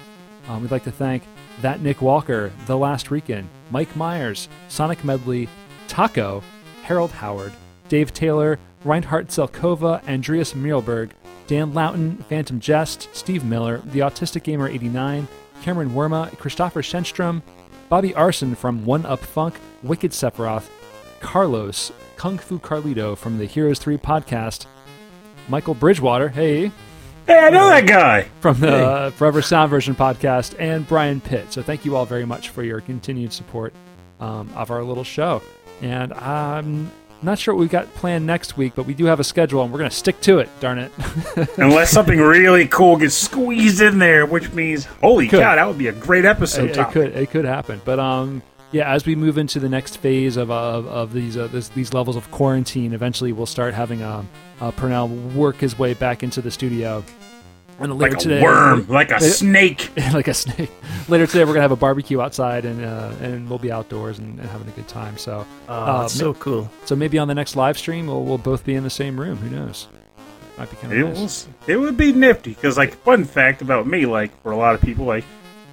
Um, we'd like to thank that Nick Walker, The Last Weekend, Mike Myers, Sonic Medley, Taco, Harold Howard, Dave Taylor, Reinhard Zelkova, Andreas Mielberg, Dan Loughton, Phantom Jest, Steve Miller, The Autistic Gamer 89, Cameron Werma, Christopher Shenstrom, Bobby Arson from One Up Funk, Wicked Sephiroth, Carlos, Kung Fu Carlito from the Heroes 3 podcast, Michael Bridgewater, hey, Hey, I know that guy. from the uh, Forever Sound Version podcast, and Brian Pitt. So thank you all very much for your continued support um, of our little show. And I'm not sure what we've got planned next week, but we do have a schedule, and we're going to stick to it, darn it. Unless something really cool gets squeezed in there, which means, holy Could. cow, that would be a great episode it, it could it could happen, but um, yeah, as we move into the next phase of of, of these, uh, this, these levels of quarantine, eventually we'll start having um, uh, Pernell work his way back into the studio. And later Like a today, worm, like a snake. like a snake. Later today, we're gonna have a barbecue outside, and uh, and we'll be outdoors and, and having a good time. So, Oh, uh, that's so cool. so maybe on the next live stream, we'll, we'll both be in the same room. Who knows? Might be kind It of nice. was. It would be nifty because, like, fun fact about me, like, for a lot of people, like,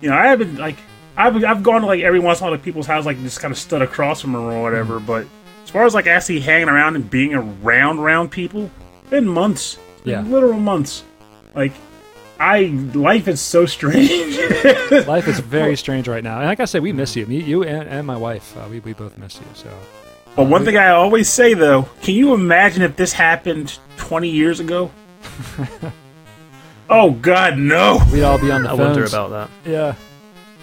you know, I haven't like, I've I've gone to like every once in a while to people's house, like, just kind of stood across from them or whatever. Mm-hmm. But as far as like actually hanging around and being around around people, been months. Yeah. literal months. Like, I life is so strange. Life is very strange right now. And like I said, we miss you. Me, you, and, and my wife. Uh, we we both miss you. So. But one thing I always say though, can you imagine if this happened 20 years ago? oh God, no! We'd all be on the I phones. wonder about that. Yeah.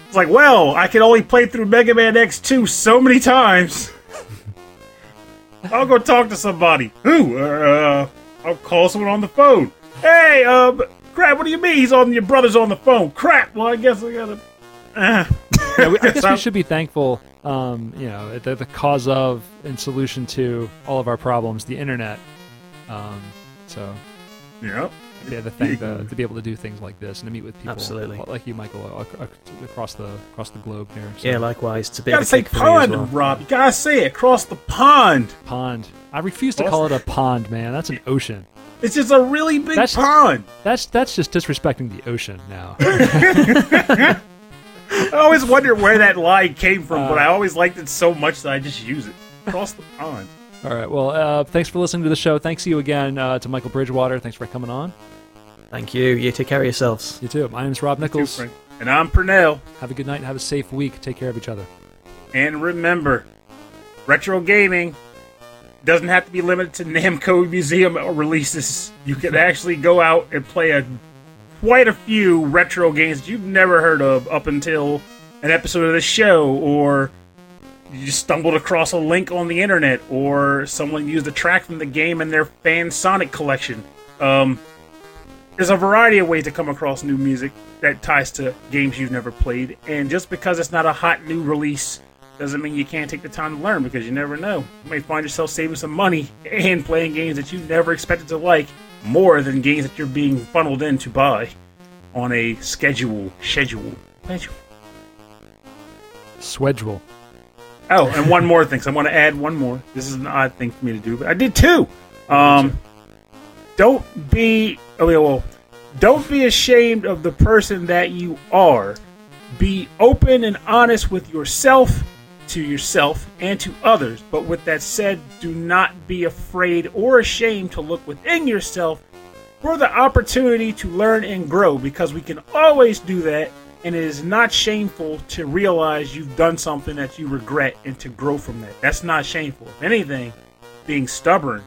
It's like, well, I can only play through Mega Man X2 so many times. I'll go talk to somebody. Who? Uh, I'll call someone on the phone. Hey, uh, crap, what do you mean he's on your brother's on the phone? Crap, well, I guess I gotta. Uh. Yeah, we, I guess we should be thankful, um, you know, the, the cause of and solution to all of our problems, the internet. Um, so, Yeah. Yeah, the thing to, to be able to do things like this and to meet with people Absolutely. like you, Michael, ac- ac- across the across the globe here. So, Yeah, likewise. It's a bit You of gotta a say kick for pond, well. Rob. You gotta say it. Across the pond. pond. I refuse to call it a pond, man. That's an ocean. It's just a really big That's- pond. That's that's just disrespecting the ocean now. I always wonder where that line came from, Uh, but I always liked it so much that I just use it. Across the pond. All right. Well, uh, thanks for listening to the show. Thanks to you again uh, to Michael Bridgewater. Thanks for coming on. Thank you. You take care of yourselves. You too. My name's Rob Nichols. Frank. And I'm Pernell. Have a good night and have a safe week. Take care of each other. And remember, retro gaming doesn't have to be limited to Namco Museum releases. You can actually go out and play a quite a few retro games that you've never heard of up until an episode of the show, or you stumbled across a link on the internet, or someone used a track from the game in their fan Sonic collection. Um, there's a variety of ways to come across new music that ties to games you've never played, and just because it's not a hot new release doesn't mean you can't take the time to learn because you never know. You may find yourself saving some money and playing games that you never expected to like more than games that you're being funneled in to buy on a schedule. Schedule. Schedule. Swedgewell. Oh, and one more thing. So I want to add one more. This is an odd thing for me to do, but I did two. Um, don't be. Oh, yeah, well, don't be ashamed of the person that you are. Be open and honest with yourself, to yourself, and to others. But with that said, do not be afraid or ashamed to look within yourself for the opportunity to learn and grow because we can always do that and it is not shameful to realize you've done something that you regret and to grow from that. That's not shameful. If anything being stubborn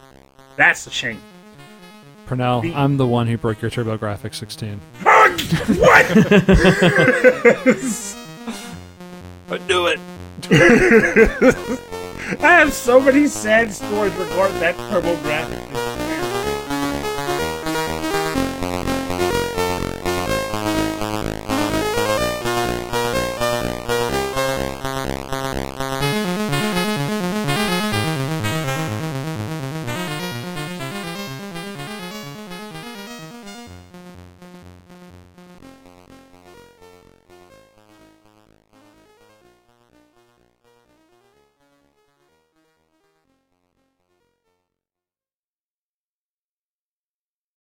that's a shame. Pernell, The- I'm the one who broke your TurboGrafx 16. what? I do it. i have so many sad stories regarding that TurboGrafx